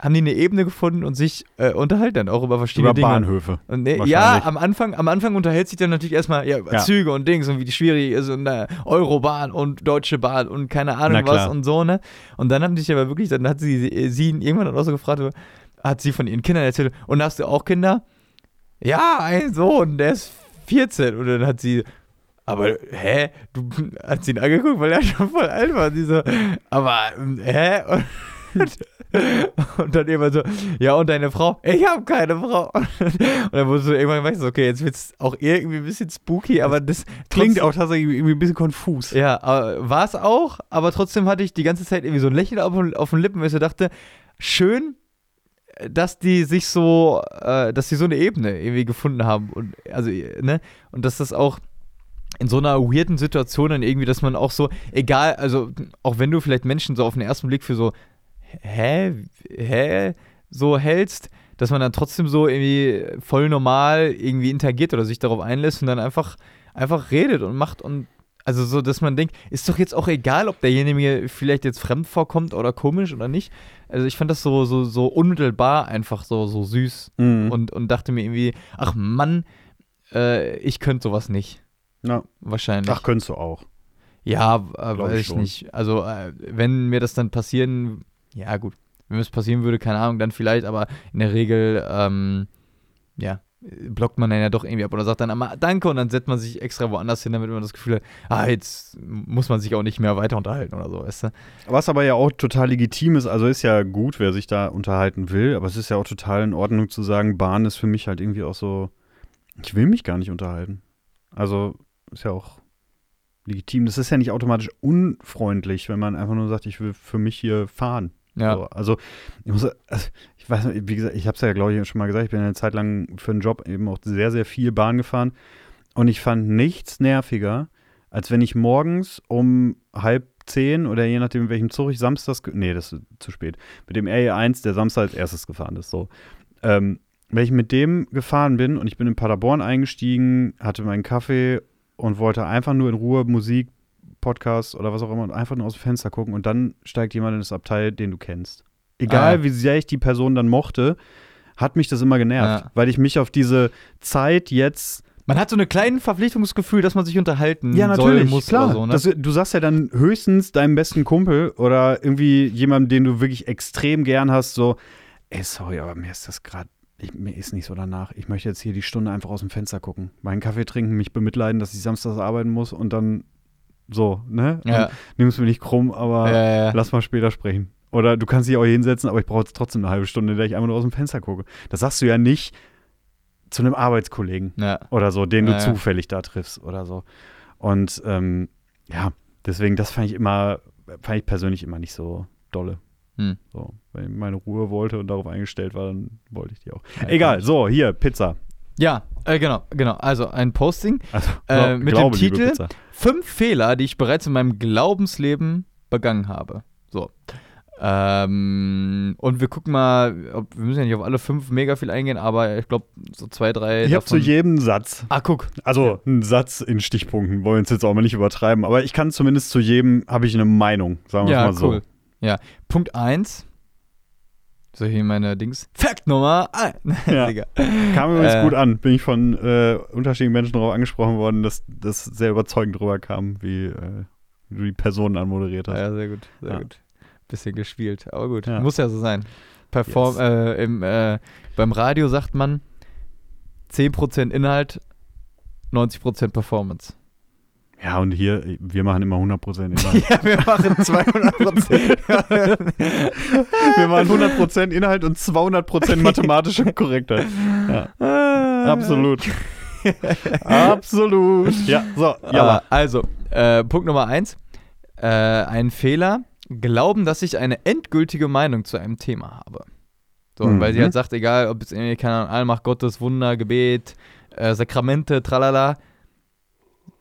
haben die eine Ebene gefunden und sich äh, unterhalten dann auch über verschiedene Über Dinge. Bahnhöfe. Und Wahrscheinlich. ja, am Anfang, am Anfang unterhält sich dann natürlich erstmal ja, über Ja. Züge und Dings und wie die schwierig ist und äh, Eurobahn und Deutsche Bahn und keine Ahnung was und so, ne? Und dann haben die sich aber wirklich, dann hat sie, sie ihn irgendwann dann auch so gefragt, hat sie von ihren Kindern erzählt, und hast du auch Kinder? Ja, ein Sohn, der ist 14. Und dann hat sie, aber hä? Du hat sie ihn angeguckt, weil er schon voll alt war. Und sie so, aber ähm, hä? Und, und dann immer so, ja, und deine Frau? Ich habe keine Frau. Und dann wurdest du irgendwann weißt du, okay, jetzt wird es auch irgendwie ein bisschen spooky, aber das Klingt trotzdem- auch tatsächlich irgendwie ein bisschen konfus. Ja, war es auch, aber trotzdem hatte ich die ganze Zeit irgendwie so ein Lächeln auf, auf den Lippen, weil ich so dachte, schön, dass die sich so, äh, dass die so eine Ebene irgendwie gefunden haben und also, ne, und dass das auch in so einer weirden Situation dann irgendwie, dass man auch so, egal, also auch wenn du vielleicht Menschen so auf den ersten Blick für so, hä, hä, so hältst, dass man dann trotzdem so irgendwie voll normal irgendwie interagiert oder sich darauf einlässt und dann einfach, einfach redet und macht und also so, dass man denkt, ist doch jetzt auch egal, ob derjenige vielleicht jetzt fremd vorkommt oder komisch oder nicht. Also ich fand das so, so, so unmittelbar einfach so, so süß Mhm. und, und dachte mir irgendwie, ach Mann, äh, ich könnte sowas nicht. Ja. Wahrscheinlich. Ach, könntest du auch. ja, äh, weiß ich schon. nicht. Also, äh, wenn mir das dann passieren, ja gut, wenn mir das passieren würde, keine Ahnung, dann vielleicht, aber in der Regel, ähm, ja, blockt man dann ja doch irgendwie ab oder sagt dann einmal Danke und dann setzt man sich extra woanders hin, damit man das Gefühl hat, ah, jetzt muss man sich auch nicht mehr weiter unterhalten oder so, weißt du? Was aber ja auch total legitim ist, also ist ja gut, wer sich da unterhalten will, aber es ist ja auch total in Ordnung zu sagen, Bahn ist für mich halt irgendwie auch so, ich will mich gar nicht unterhalten. Also ist ja auch legitim. Das ist ja nicht automatisch unfreundlich, wenn man einfach nur sagt, ich will für mich hier fahren. Ja. So, also, ich muss, also, ich weiß nicht, wie gesagt, ich habe es ja, glaube ich, schon mal gesagt, ich bin eine Zeit lang für einen Job eben auch sehr, sehr viel Bahn gefahren und ich fand nichts nerviger, als wenn ich morgens um halb zehn oder je nachdem, in welchem Zug ich samstags, nee, das ist zu spät, mit dem RE1, der Samstag als erstes gefahren ist, so. Ähm, wenn ich mit dem gefahren bin und ich bin in Paderborn eingestiegen, hatte meinen Kaffee und wollte einfach nur in Ruhe Musik, Podcast oder was auch immer und einfach nur aus dem Fenster gucken und dann steigt jemand in das Abteil, den du kennst. Egal, Ah, ja. wie sehr ich die Person dann mochte, hat mich das immer genervt, Ja. weil ich mich auf diese Zeit jetzt Man hat so ein kleines Verpflichtungsgefühl, dass man sich unterhalten ja, soll, natürlich, muss klar. so, ne? das, du sagst ja dann höchstens deinem besten Kumpel oder irgendwie jemandem, den du wirklich extrem gern hast, so, ey, sorry, aber mir ist das gerade, mir ist nicht so danach. Ich möchte jetzt hier die Stunde einfach aus dem Fenster gucken, meinen Kaffee trinken, mich bemitleiden, dass ich samstags arbeiten muss und dann so, ne? ja, Nimm es mir nicht krumm, aber ja, ja, lass mal später sprechen. Oder du kannst dich auch hier hinsetzen, aber ich brauche jetzt trotzdem eine halbe Stunde, in der ich einfach nur aus dem Fenster gucke. Das sagst du ja nicht zu einem Arbeitskollegen oder so, den du zufällig da triffst oder so. Und ähm, ja, deswegen, das fand ich immer, fand ich persönlich immer nicht so dolle. Hm. So, wenn ich meine Ruhe wollte und darauf eingestellt war, dann wollte ich die auch. Ja, Egal, so, hier, Pizza. Ja, äh, genau, genau. Also ein Posting. Also, Äh, glaub- mit dem glaube, liebe Titel? Fünf Fehler, die ich bereits in meinem Glaubensleben begangen habe. So. Ähm, und wir gucken mal, ob, wir müssen ja nicht auf alle fünf mega viel eingehen, aber ich glaube, so zwei, drei. Ich habe zu jedem Satz, Ah, guck. also einen Satz in Stichpunkten, wollen wir uns jetzt auch mal nicht übertreiben, aber ich kann zumindest zu jedem, habe ich eine Meinung, sagen wir Ja, mal so. cool. Ja. Punkt eins. So, hier meine Dings. Fakt Nummer eins. Ja. Digga. Kam übrigens Äh. gut an. Bin ich von äh, unterschiedlichen Menschen darauf angesprochen worden, dass das sehr überzeugend drüber kam, wie, äh, wie du die Personen anmoderiert hast. Ja, sehr gut, sehr Ja. gut. Bisschen gespielt, aber gut. Ja. Muss ja so sein. Perform Yes. äh, im, äh, beim Radio sagt man 10% Inhalt, 90% Performance. Ja, und hier, wir machen immer 100% Inhalt. ja, wir machen 200%. wir machen 100% Inhalt und 200% mathematische Korrektheit. Ja. Absolut. Absolut. Ja, so, ja. Äh, also, äh, Punkt Nummer eins. Äh, ein Fehler. Glauben, dass ich eine endgültige Meinung zu einem Thema habe. So, Mhm. weil sie halt sagt, egal, ob es irgendwie, keine Ahnung, Allmacht Gottes, Wunder, Gebet, äh, Sakramente, tralala.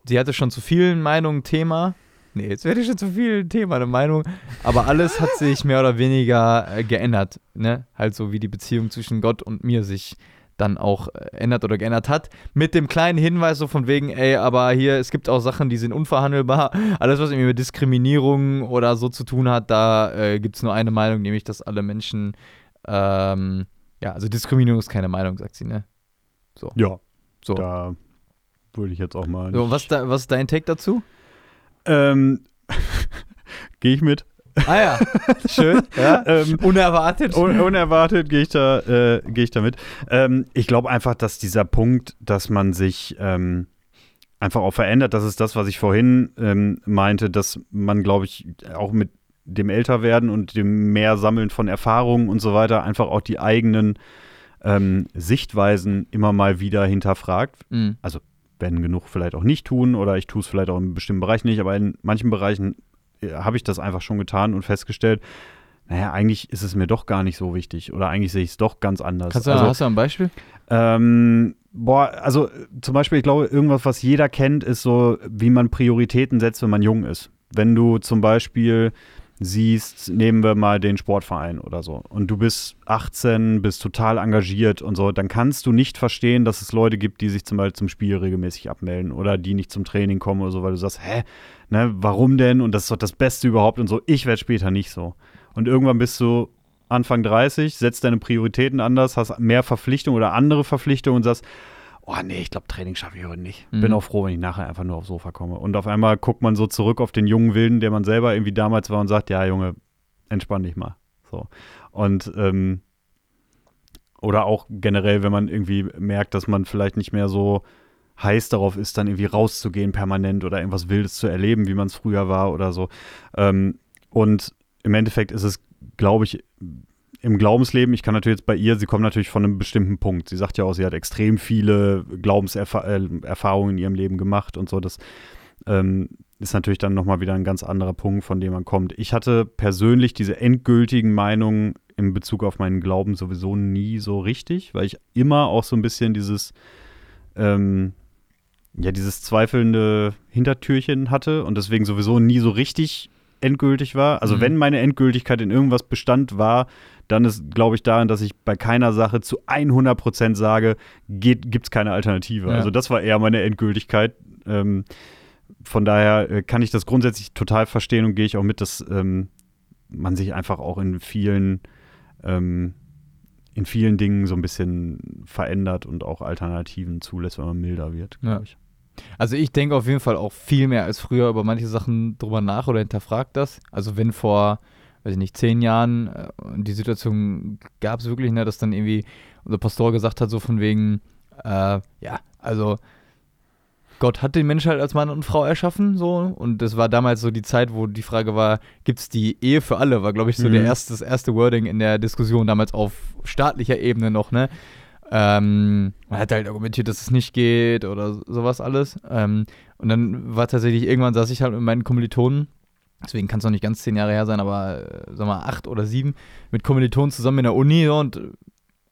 Sie hatte schon zu vielen Meinungen Thema. Nee, jetzt werde ich schon zu viel Thema, eine Meinung. Aber alles hat sich mehr oder weniger äh, geändert. Ne? Halt so wie die Beziehung zwischen Gott und mir sich dann auch äh, ändert oder geändert hat. Mit dem kleinen Hinweis so von wegen, ey, aber hier, es gibt auch Sachen, die sind unverhandelbar. Alles, was irgendwie mit Diskriminierung oder so zu tun hat, da äh, gibt es nur eine Meinung, nämlich, dass alle Menschen, ähm, ja, also Diskriminierung ist keine Meinung, sagt sie, ne? Ja, So. da würde ich jetzt auch mal. so was, da, was ist dein Take dazu? Ähm, Gehe ich mit. Ah ja, schön. Ja. Ähm, Unerwartet. Un unerwartet gehe ich da, äh, gehe ich da mit. Ähm, ich glaube einfach, dass dieser Punkt, dass man sich ähm, einfach auch verändert, das ist das, was ich vorhin ähm, meinte, dass man, glaube ich, auch mit dem Älterwerden und dem mehr Sammeln von Erfahrungen und so weiter einfach auch die eigenen ähm, Sichtweisen immer mal wieder hinterfragt. Mhm. Werden genug vielleicht auch nicht tun oder ich tue es vielleicht auch in bestimmten Bereichen nicht, aber in manchen Bereichen äh, habe ich das einfach schon getan und festgestellt, naja, eigentlich ist es mir doch gar nicht so wichtig oder eigentlich sehe ich es doch ganz anders. Kannst du, also, hast du ein Beispiel? ähm, boah, also zum Beispiel, ich glaube, irgendwas, was jeder kennt, ist so, wie man Prioritäten setzt, wenn man jung ist. Wenn du zum Beispiel siehst, nehmen wir mal den Sportverein oder so, und du bist 18, bist total engagiert und so, dann kannst du nicht verstehen, dass es Leute gibt, die sich zum Beispiel zum Spiel regelmäßig abmelden oder die nicht zum Training kommen oder so, weil du sagst, hä, ne, warum denn? Und das ist doch das Beste überhaupt und so. Ich werde später nicht so. Und irgendwann bist du Anfang 30, setzt deine Prioritäten anders, hast mehr Verpflichtungen oder andere Verpflichtungen und sagst, oh nee, ich glaube, Training schaffe ich heute nicht. Mhm. Bin auch froh, wenn ich nachher einfach nur aufs Sofa komme. Und auf einmal guckt man so zurück auf den jungen Wilden, der man selber irgendwie damals war und sagt, ja, Junge, entspann dich mal. So. Und ähm, oder auch generell, wenn man irgendwie merkt, dass man vielleicht nicht mehr so heiß darauf ist, dann irgendwie rauszugehen permanent oder irgendwas Wildes zu erleben, wie man es früher war oder so. Ähm, und im Endeffekt ist es, glaube ich, im Glaubensleben, ich kann natürlich jetzt bei ihr, sie kommt natürlich von einem bestimmten Punkt. Sie sagt ja auch, sie hat extrem viele Glaubenserfahrungen in ihrem Leben gemacht und so. Das ähm, ist natürlich dann nochmal wieder ein ganz anderer Punkt, von dem man kommt. Ich hatte persönlich diese endgültigen Meinungen in Bezug auf meinen Glauben sowieso nie so richtig, weil ich immer auch so ein bisschen dieses, ähm, ja, dieses zweifelnde Hintertürchen hatte und deswegen sowieso nie so richtig endgültig war. Also Mhm. wenn meine Endgültigkeit in irgendwas bestand war, dann ist, glaube ich, darin, dass ich bei keiner Sache zu 100% sage, gibt es keine Alternative. Ja. Also das war eher meine Endgültigkeit. Ähm, von daher äh, kann ich das grundsätzlich total verstehen und gehe ich auch mit, dass ähm, man sich einfach auch in vielen ähm, in vielen Dingen so ein bisschen verändert und auch Alternativen zulässt, wenn man milder wird, Ja. glaube ich. Also ich denke auf jeden Fall auch viel mehr als früher über manche Sachen drüber nach oder hinterfragt das. Also wenn vor, weiß ich nicht, zehn Jahren äh, die Situation gab es wirklich, ne, dass dann irgendwie unser Pastor gesagt hat, so von wegen, äh, ja, also Gott hat den Mensch halt als Mann und Frau erschaffen, so. Und das war damals so die Zeit, wo die Frage war, gibt es die Ehe für alle? War, glaube ich, so Mhm. der erste, das erste Wording in der Diskussion damals auf staatlicher Ebene noch, ne? Ähm, man hat halt argumentiert, dass es nicht geht oder sowas alles. Ähm, und dann war tatsächlich, irgendwann saß ich halt mit meinen Kommilitonen, deswegen kann es noch nicht ganz zehn Jahre her sein, aber äh, sag mal acht oder sieben, mit Kommilitonen zusammen in der Uni und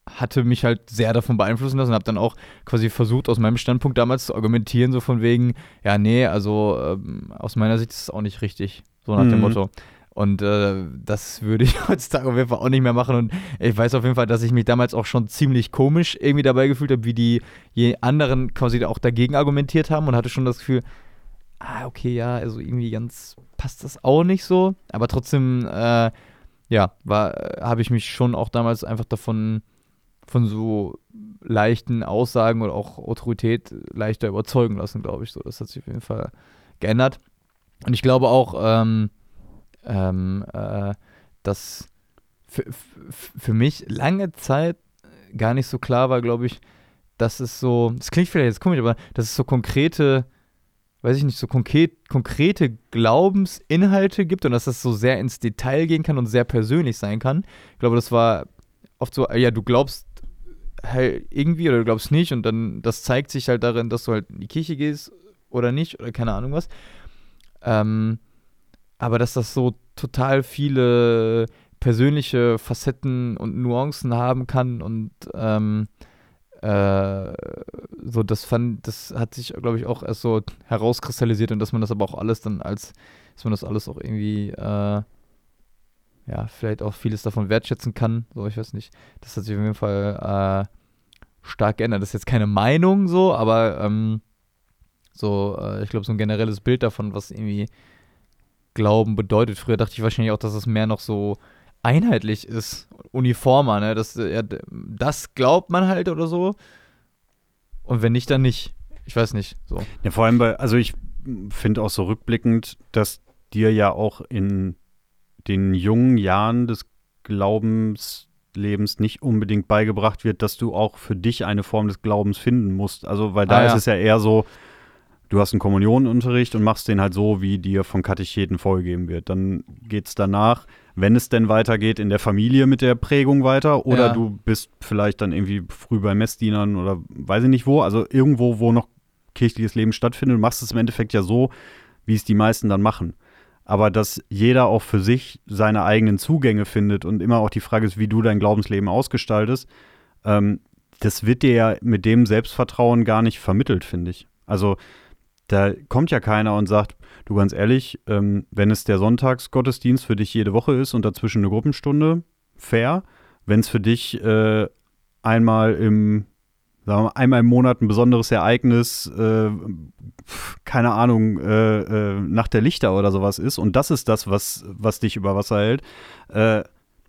hatte mich halt sehr davon beeinflussen lassen und habe dann auch quasi versucht, aus meinem Standpunkt damals zu argumentieren, so von wegen, ja, nee, also ähm, aus meiner Sicht ist es auch nicht richtig, so nach dem Mhm. Motto. Und äh, das würde ich heutzutage auf jeden Fall auch nicht mehr machen. Und ich weiß auf jeden Fall, dass ich mich damals auch schon ziemlich komisch irgendwie dabei gefühlt habe, wie die anderen quasi auch dagegen argumentiert haben und hatte schon das Gefühl, ah, okay, ja, also irgendwie ganz passt das auch nicht so. Aber trotzdem, äh, ja, habe ich mich schon auch damals einfach davon von so leichten Aussagen oder auch Autorität leichter überzeugen lassen, glaube ich. So, das hat sich auf jeden Fall geändert. Und ich glaube auch, ähm, ähm, äh, dass für, für- für mich lange Zeit gar nicht so klar war, glaube ich, dass es so, das klingt vielleicht jetzt komisch, aber dass es so konkrete weiß ich nicht, so konkret, konkrete Glaubensinhalte gibt und dass das so sehr ins Detail gehen kann und sehr persönlich sein kann. Ich glaube, das war oft so, ja, du glaubst halt irgendwie oder du glaubst nicht und dann das zeigt sich halt darin, dass du halt in die Kirche gehst oder nicht oder keine Ahnung was. Ähm, aber dass das so total viele persönliche Facetten und Nuancen haben kann und ähm, äh, so das fand, das hat sich, glaube ich, auch erst so herauskristallisiert und dass man das aber auch alles dann als, dass man das alles auch irgendwie, äh, ja, vielleicht auch vieles davon wertschätzen kann. So, ich weiß nicht. Das hat sich auf jeden Fall äh, stark geändert. Das ist jetzt keine Meinung so, aber ähm, so, äh, ich glaube, so ein generelles Bild davon, was irgendwie Glauben bedeutet. Früher dachte ich wahrscheinlich auch, dass es mehr noch so einheitlich ist, uniformer, ne? Das, ja, das glaubt man halt oder so. Und wenn nicht, dann nicht. Ich weiß nicht. So. Ja, vor allem bei, also ich finde auch so rückblickend, dass dir ja auch in den jungen Jahren des Glaubenslebens nicht unbedingt beigebracht wird, dass du auch für dich eine Form des Glaubens finden musst. Also, weil da Ah, ist ja. es ja eher so, du hast einen Kommunionunterricht und machst den halt so, wie dir von Katecheten vorgegeben wird. Dann geht es danach, wenn es denn weitergeht, in der Familie mit der Prägung weiter oder Ja. du bist vielleicht dann irgendwie früh bei Messdienern oder weiß ich nicht wo, also irgendwo, wo noch kirchliches Leben stattfindet. Du machst es im Endeffekt ja so, wie es die meisten dann machen. Aber dass jeder auch für sich seine eigenen Zugänge findet und immer auch die Frage ist, wie du dein Glaubensleben ausgestaltest, ähm, das wird dir ja mit dem Selbstvertrauen gar nicht vermittelt, finde ich. Also da kommt ja keiner und sagt, du ganz ehrlich, ähm, wenn es der Sonntagsgottesdienst für dich jede Woche ist und dazwischen eine Gruppenstunde, fair. Wenn es für dich äh, einmal im, mal, einmal im Monat ein besonderes Ereignis, äh, keine Ahnung, äh, äh, nach der Lichter oder sowas ist und das ist das, was, was dich über Wasser hält, äh,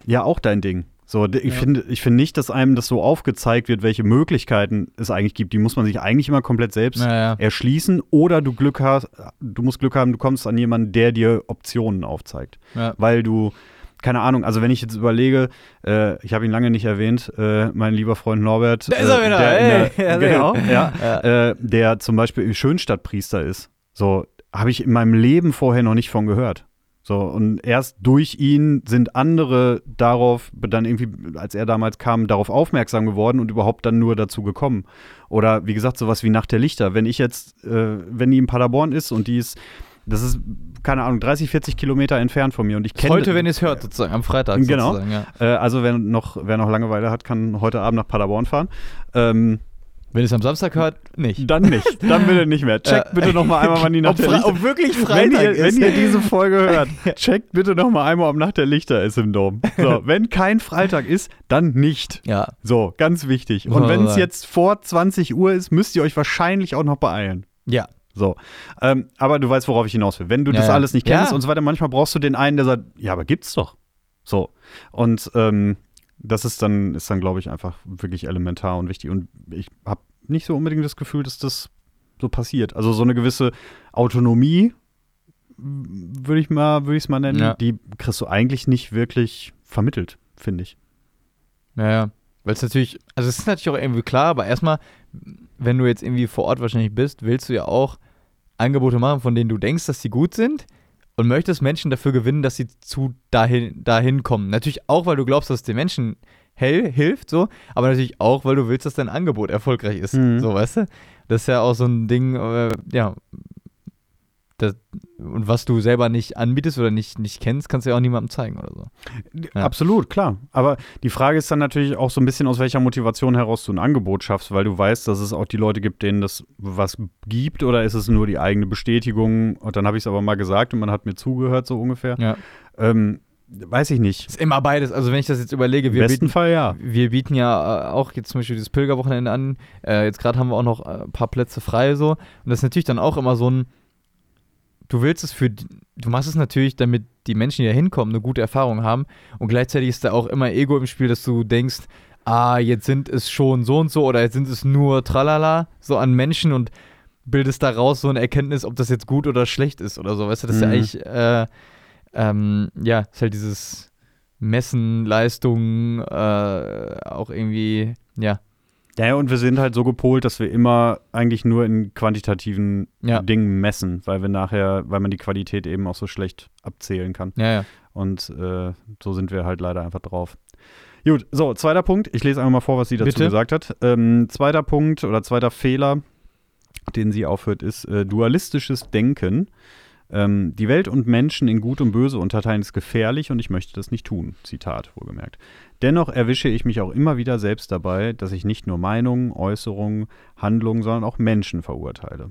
ja, auch dein Ding. So, ich Ja. finde ich finde nicht, dass einem das so aufgezeigt wird, welche Möglichkeiten es eigentlich gibt. Die muss man sich eigentlich immer komplett selbst Naja. erschließen oder du Glück hast, du musst Glück haben, du kommst an jemanden, der dir Optionen aufzeigt. Ja. Weil du, keine Ahnung, also wenn ich jetzt überlege, äh, ich habe ihn lange nicht erwähnt, äh, mein lieber Freund Norbert, Da ist er äh, wieder, der, ey. der, Ja, genau, ja, Ja. Äh, der zum Beispiel Schönstadtpriester ist. So, habe ich in meinem Leben vorher noch nicht von gehört. So, und erst durch ihn sind andere darauf, dann irgendwie, als er damals kam, darauf aufmerksam geworden und überhaupt dann nur dazu gekommen. Oder wie gesagt, sowas wie Nacht der Lichter. Wenn ich jetzt, äh, wenn die in Paderborn ist und die ist, das ist, keine Ahnung, 30, 40 Kilometer entfernt von mir und ich kenne. Heute, wenn ihr es hört, sozusagen, am Freitag Genau. sozusagen, ja. Äh, also, wer noch, wer noch Langeweile hat, kann heute Abend nach Paderborn fahren. Ähm, Wenn ihr es am Samstag hört, nicht. dann nicht. Dann bitte nicht mehr. Checkt Äh, bitte noch mal einmal, wann die Nacht ob, der Lichter ob wirklich wenn Freitag ihr, ist. wenn ihr diese Folge hört, checkt bitte noch mal einmal, ob Nacht der Lichter ist im Dom. So, wenn kein Freitag ist, dann nicht. ja, So, ganz wichtig. Und wenn es jetzt vor 20 Uhr ist, müsst ihr euch wahrscheinlich auch noch beeilen. ja. So. Ähm, aber du weißt, worauf ich hinaus will. Wenn du Ja, das alles nicht kennst Ja. und so weiter, manchmal brauchst du den einen, der sagt, ja, aber gibt's doch. So. Und ähm, das ist dann, ist dann, glaube ich, einfach wirklich elementar und wichtig. Und ich habe nicht so unbedingt das Gefühl, dass das so passiert. Also so eine gewisse Autonomie, würde ich mal, würde ich es mal nennen, Ja. die kriegst du eigentlich nicht wirklich vermittelt, finde ich. Naja, weil es natürlich, also es ist natürlich auch irgendwie klar, aber erstmal, wenn du jetzt irgendwie vor Ort wahrscheinlich bist, willst du ja auch Angebote machen, von denen du denkst, dass sie gut sind und möchtest Menschen dafür gewinnen, dass sie zu dahin, dahin kommen. Natürlich auch, weil du glaubst, dass es den Menschen hell hilft, so, aber natürlich auch, weil du willst, dass dein Angebot erfolgreich ist. Mhm. So, weißt du? Das ist ja auch so ein Ding, äh, ja. Das, und was du selber nicht anbietest oder nicht, nicht kennst, kannst du ja auch niemandem zeigen oder so. Ja. Absolut, klar. Aber die Frage ist dann natürlich auch so ein bisschen, aus welcher Motivation heraus du ein Angebot schaffst, weil du weißt, dass es auch die Leute gibt, denen das was gibt, oder ist es nur die eigene Bestätigung? Und dann habe ich es aber mal gesagt und man hat mir zugehört, so ungefähr. Ja. Ähm, weiß ich nicht. Ist immer beides. Also wenn ich das jetzt überlege, Im wir besten bieten, Fall ja. wir bieten ja äh, auch jetzt zum Beispiel dieses Pilgerwochenende an. Äh, jetzt gerade haben wir auch noch äh, ein paar Plätze frei so. Und das ist natürlich dann auch immer so ein, du willst es für, du machst es natürlich, damit die Menschen, die da hinkommen, eine gute Erfahrung haben. Und gleichzeitig ist da auch immer Ego im Spiel, dass du denkst, ah, jetzt sind es schon so und so oder jetzt sind es nur tralala, so an Menschen und bildest daraus so eine Erkenntnis, ob das jetzt gut oder schlecht ist oder so. Weißt du, das ist ja Mhm. eigentlich, äh, ähm, ja, ist halt dieses Messen, Leistungen, äh, auch irgendwie, ja, Ja, und wir sind halt so gepolt, dass wir immer eigentlich nur in quantitativen Ja. Dingen messen, weil wir nachher, weil man die Qualität eben auch so schlecht abzählen kann. Ja, ja. Und äh, so sind wir halt leider einfach drauf. Gut, so, zweiter Punkt. Ich lese einmal mal vor, was sie dazu Bitte? gesagt hat. Ähm, zweiter Punkt oder zweiter Fehler, den sie aufhört, ist äh, dualistisches Denken. Ähm, die Welt und Menschen in Gut und Böse unterteilen ist gefährlich und ich möchte das nicht tun. Zitat, wohlgemerkt. Dennoch erwische ich mich auch immer wieder selbst dabei, dass ich nicht nur Meinungen, Äußerungen, Handlungen, sondern auch Menschen verurteile.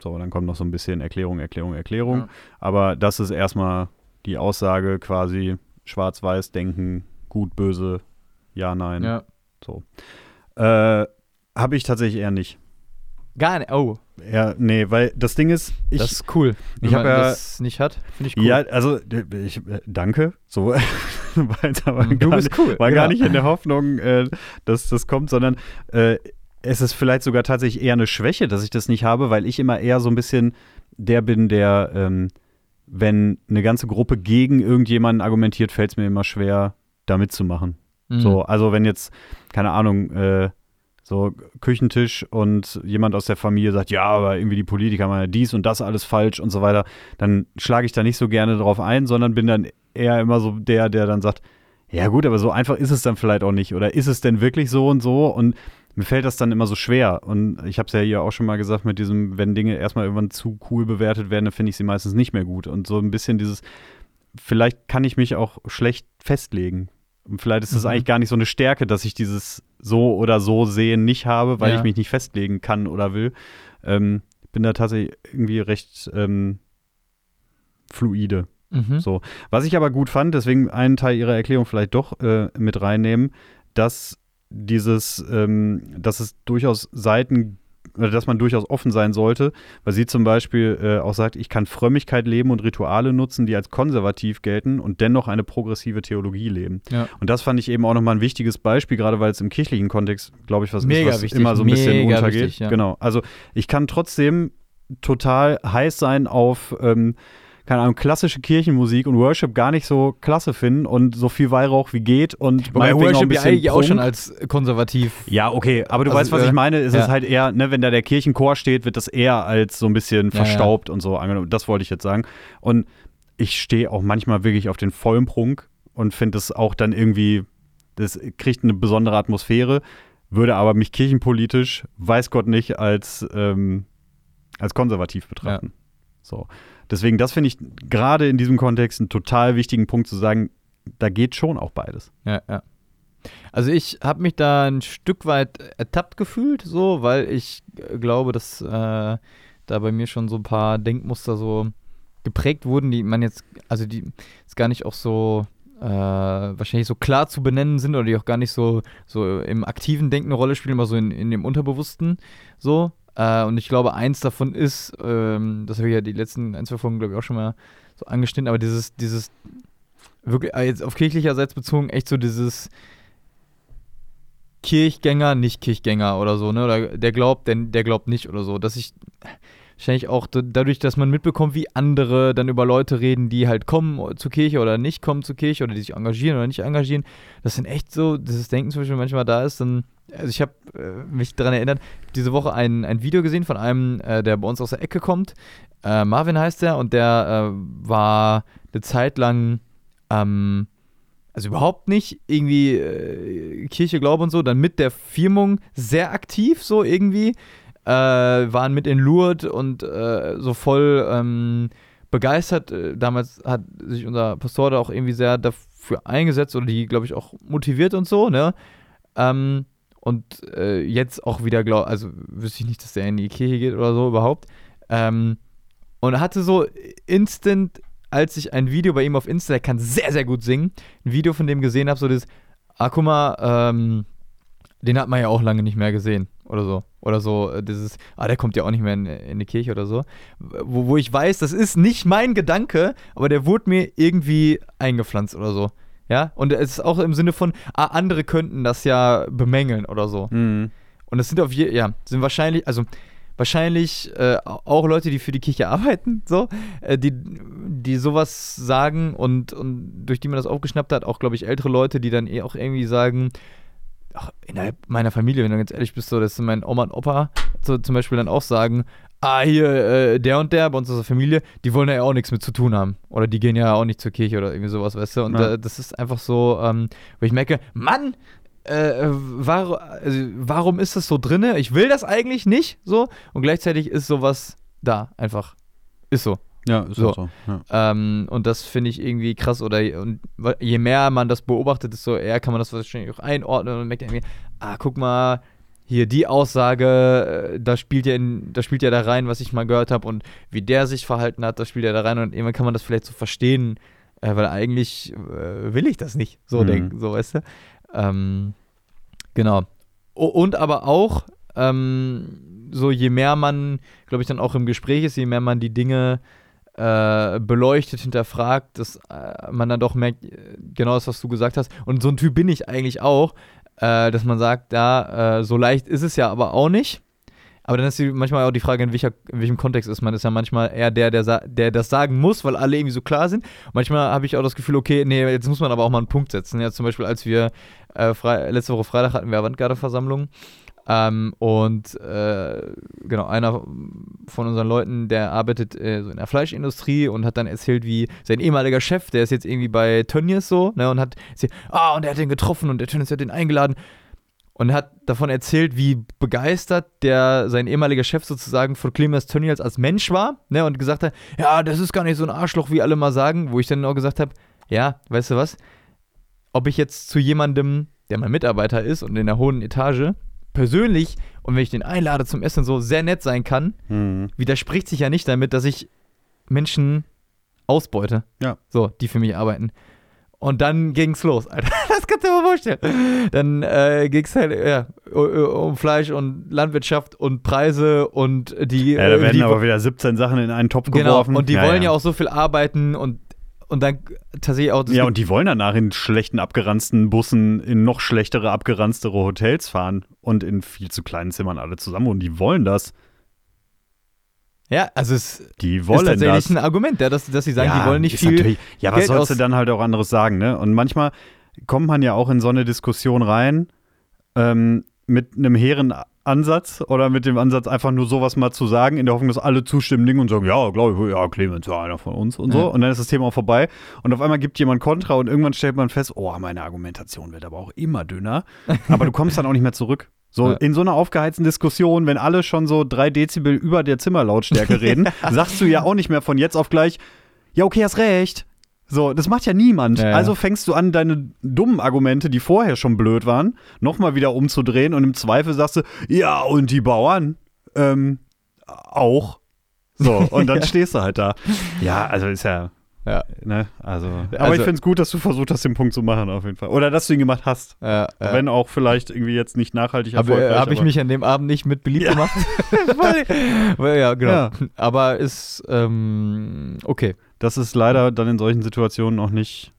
So, dann kommt noch so ein bisschen Erklärung, Erklärung, Erklärung. Ja. Aber das ist erstmal die Aussage quasi schwarz-weiß denken, gut, böse, ja, nein. ja. Äh, Habe ich tatsächlich eher nicht. Gar nicht. Oh, Ja, nee, weil das Ding ist, ich, das ist cool. Wenn ich man ja- das nicht hat, finde ich cool. ja, also ich, äh, danke, so, aber du gar, bist cool. war gar genau. nicht in der Hoffnung, äh, dass das kommt, sondern äh, es ist vielleicht sogar tatsächlich eher eine Schwäche, dass ich das nicht habe, weil ich immer eher so ein bisschen der bin, der, ähm, wenn eine ganze Gruppe gegen irgendjemanden argumentiert, fällt es mir immer schwer, da mitzumachen. Mhm. So, also wenn jetzt, keine Ahnung, äh, so Küchentisch und jemand aus der Familie sagt, ja, aber irgendwie die Politiker machen ja dies und das alles falsch und so weiter, dann schlage ich da nicht so gerne drauf ein, sondern bin dann eher immer so der, der dann sagt, ja gut, aber so einfach ist es dann vielleicht auch nicht. Oder ist es denn wirklich so und so? Und mir fällt das dann immer so schwer. Und ich habe es ja hier auch schon mal gesagt mit diesem, wenn Dinge erstmal irgendwann zu cool bewertet werden, dann finde ich sie meistens nicht mehr gut. Und so ein bisschen dieses, vielleicht kann ich mich auch schlecht festlegen. Und vielleicht ist es Mhm. eigentlich gar nicht so eine Stärke, dass ich dieses so oder so sehen nicht habe, weil Ja. ich mich nicht festlegen kann oder will. Ähm, bin da tatsächlich irgendwie recht ähm, fluide. Mhm. So. Was ich aber gut fand, deswegen einen Teil ihrer Erklärung vielleicht doch äh, mit reinnehmen, dass dieses, ähm, dass es durchaus Seiten dass man durchaus offen sein sollte, weil sie zum Beispiel äh, auch sagt, ich kann Frömmigkeit leben und Rituale nutzen, die als konservativ gelten und dennoch eine progressive Theologie leben. Ja. Und das fand ich eben auch nochmal ein wichtiges Beispiel, gerade weil es im kirchlichen Kontext, glaube ich, was Mega ist, was wichtig, immer so ein bisschen untergeht. wichtig, ja. Genau. Also ich kann trotzdem total heiß sein auf, ähm, keine Ahnung, klassische Kirchenmusik und Worship gar nicht so klasse finden und so viel Weihrauch wie geht und Wobei Worship ja eigentlich auch schon als konservativ. Ja, okay, aber du Also, weißt, was äh, ich meine. Es ja. ist halt eher, ne, wenn da der Kirchenchor steht, wird das eher als so ein bisschen Ja, ja. verstaubt und so angenommen. Das wollte ich jetzt sagen. Und ich stehe auch manchmal wirklich auf den vollen Prunk und finde es auch dann irgendwie, das kriegt eine besondere Atmosphäre, würde aber mich kirchenpolitisch, weiß Gott nicht, als, ähm, als konservativ betrachten. So. Deswegen, das finde ich gerade in diesem Kontext einen total wichtigen Punkt zu sagen, da geht schon auch beides. Ja, ja. Also ich habe mich da ein Stück weit ertappt gefühlt, so, weil ich äh, glaube, dass äh, da bei mir schon so ein paar Denkmuster so geprägt wurden, die man jetzt, also die jetzt gar nicht auch so äh, wahrscheinlich so klar zu benennen sind oder die auch gar nicht so, so im aktiven Denken eine Rolle spielen, aber so in, in dem Unterbewussten so. Äh, und ich glaube, eins davon ist, ähm, das habe ich ja die letzten ein, zwei Folgen, glaube ich, auch schon mal so angeschnitten, aber dieses, dieses wirklich, äh, jetzt auf kirchlicherseits bezogen, echt so dieses Kirchgänger, nicht Kirchgänger oder so, ne? Oder der glaubt, der, der glaubt nicht oder so. Dass ich wahrscheinlich auch dadurch, dass man mitbekommt, wie andere dann über Leute reden, die halt kommen zur Kirche oder nicht kommen zur Kirche oder die sich engagieren oder nicht engagieren, das sind echt so, dieses Denken zum Beispiel manchmal da ist, dann, also ich habe äh, mich daran erinnert, diese Woche ein, ein Video gesehen von einem, äh, der bei uns aus der Ecke kommt. Äh, Marvin heißt der und der äh, war eine Zeit lang ähm, also überhaupt nicht irgendwie äh, Kirche, Glaube und so, dann mit der Firmung sehr aktiv so irgendwie, äh, waren mit in Lourdes und äh, so voll ähm, begeistert. Äh, damals hat sich unser Pastor da auch irgendwie sehr dafür eingesetzt oder die, glaube ich, auch motiviert und so, ne? Ähm, und äh, jetzt auch wieder, glaub, also wüsste ich nicht, dass der in die Kirche geht oder so überhaupt. Ähm, und hatte so instant, als ich ein Video bei ihm auf Insta, der kann sehr, sehr gut singen, ein Video von dem gesehen habe, so das, ah, guck mal, ähm, den hat man ja auch lange nicht mehr gesehen oder so. Oder so, äh, dieses, ah, der kommt ja auch nicht mehr in, in die Kirche oder so. Wo, wo ich weiß, das ist nicht mein Gedanke, aber der wurde mir irgendwie eingepflanzt oder so. Ja, und es ist auch im Sinne von, ah, andere könnten das ja bemängeln oder so. Mhm. Und es sind auf je, ja, sind wahrscheinlich, also wahrscheinlich äh, auch Leute, die für die Kirche arbeiten, so, äh, die, die sowas sagen und, und durch die man das aufgeschnappt hat, auch, glaube ich, ältere Leute, die dann eh auch irgendwie sagen, auch innerhalb meiner Familie, wenn du ganz ehrlich bist, so, dass mein Oma und Opa so, zum Beispiel dann auch sagen, ah, hier, äh, der und der bei uns aus der Familie, die wollen ja auch nichts mit zu tun haben. Oder die gehen ja auch nicht zur Kirche oder irgendwie sowas, weißt du? Und Ja. äh, das ist einfach so, ähm, wo ich merke, Mann, äh, warum, also, warum ist das so drinne? Ich will das eigentlich nicht so. Und gleichzeitig ist sowas da, einfach. Ist so. Ja, ist So. auch so. Ja. Ähm, und das finde ich irgendwie krass. Oder und je mehr man das beobachtet, desto eher kann man das wahrscheinlich auch einordnen und merkt irgendwie, ah, guck mal, hier die Aussage, äh, da spielt ja in, da spielt ja da rein, was ich mal gehört habe und wie der sich verhalten hat, das spielt ja da rein und irgendwann kann man das vielleicht so verstehen, äh, weil eigentlich äh, will ich das nicht. So Mhm. denk, so weißt du. Ähm, genau. O und aber auch, ähm, so je mehr man, glaube ich, dann auch im Gespräch ist, je mehr man die Dinge äh, beleuchtet, hinterfragt, dass äh, man dann doch merkt, äh, genau das, was du gesagt hast. Und so ein Typ bin ich eigentlich auch, äh, dass man sagt, ja, äh, so leicht ist es ja aber auch nicht. Aber dann ist die, manchmal auch die Frage, in, welcher, in welchem Kontext ist man. Ist ja manchmal eher der, der, der das sagen muss, weil alle irgendwie so klar sind. Manchmal habe ich auch das Gefühl, okay, nee, jetzt muss man aber auch mal einen Punkt setzen. Ja, zum Beispiel, als wir letzte Woche Freitag hatten wir Avantgarde-Versammlung. Ähm, und äh, genau, einer von unseren Leuten, der arbeitet äh, so in der Fleischindustrie und hat dann erzählt, wie sein ehemaliger Chef, der ist jetzt irgendwie bei Tönnies so, ne, und hat erzählt, ah, und er hat den getroffen und der Tönnies hat den eingeladen und hat davon erzählt, wie begeistert der sein ehemaliger Chef sozusagen von Clemens Tönnies als Mensch war, ne, und gesagt hat, ja, das ist gar nicht so ein Arschloch, wie alle mal sagen, wo ich dann auch gesagt habe, ja, weißt du was, ob ich jetzt zu jemandem, der mein Mitarbeiter ist und in der hohen Etage, persönlich und wenn ich den einlade zum Essen so sehr nett sein kann, Mhm. widerspricht sich ja nicht damit, dass ich Menschen ausbeute. Ja. So, die für mich arbeiten. Und dann ging's los, Alter. Das kannst du dir mal vorstellen. Dann äh, ging's halt ja, um Fleisch und Landwirtschaft und Preise und die. Ja, da äh, werden die aber wieder 17 Sachen in einen Topf genau, geworfen. und die wollen ja. auch so viel arbeiten und, und dann tatsächlich auch. Ja, und die wollen danach in schlechten, abgeranzten Bussen in noch schlechtere, abgeranztere Hotels fahren und in viel zu kleinen Zimmern alle zusammen. Und die wollen das. ja, also es Die ist wollen tatsächlich das. ein Argument, ja, dass, dass sie sagen, ja, die wollen nicht ist viel. Ja, was Geld sollst du dann halt auch anderes sagen, ne? Und manchmal kommt man ja auch in so eine Diskussion rein ähm, mit einem hehren Ansatz oder mit dem Ansatz, einfach nur sowas mal zu sagen, in der Hoffnung, dass alle zustimmen und sagen, ja, glaube ich, ja, Clemens, ja, einer von uns und so. Ja. Und dann ist das Thema auch vorbei. Und auf einmal gibt jemand Kontra und irgendwann stellt man fest, oh, meine Argumentation wird aber auch immer dünner. Aber du kommst dann auch nicht mehr zurück. So Ja. in so einer aufgeheizten Diskussion, wenn alle schon so drei Dezibel über der Zimmerlautstärke reden, sagst du ja auch nicht mehr von jetzt auf gleich, ja, okay, hast recht. So, das macht ja niemand. Ja, ja. Also fängst du an, deine dummen Argumente, die vorher schon blöd waren, nochmal wieder umzudrehen und im Zweifel sagst du, ja, und die Bauern ähm, auch. So, und dann stehst du halt da. Ja, also ist ja, Ja. ne, also. Aber Also- ich finde es gut, dass du versucht hast, den Punkt zu machen, auf jeden Fall. Oder dass du ihn gemacht hast. Ja, ja. Wenn auch vielleicht irgendwie jetzt nicht nachhaltig Aber erfolgreich. äh, habe ich mich an dem Abend nicht mit beliebt Ja. gemacht? Ja, genau. Ja. Aber ist ähm, okay. Das ist leider dann in solchen Situationen auch nicht,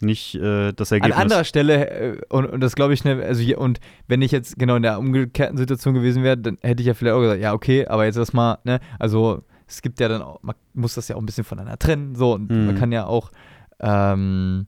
nicht äh, das An Ergebnis. anderer Stelle, äh, und, und das glaube ich, ne, also hier, und wenn ich jetzt genau in der umgekehrten Situation gewesen wäre, dann hätte ich ja vielleicht auch gesagt, ja, okay, aber jetzt erstmal, ne, also es gibt ja dann auch, man muss das ja auch ein bisschen voneinander trennen, so, und Mhm. man kann ja auch ähm,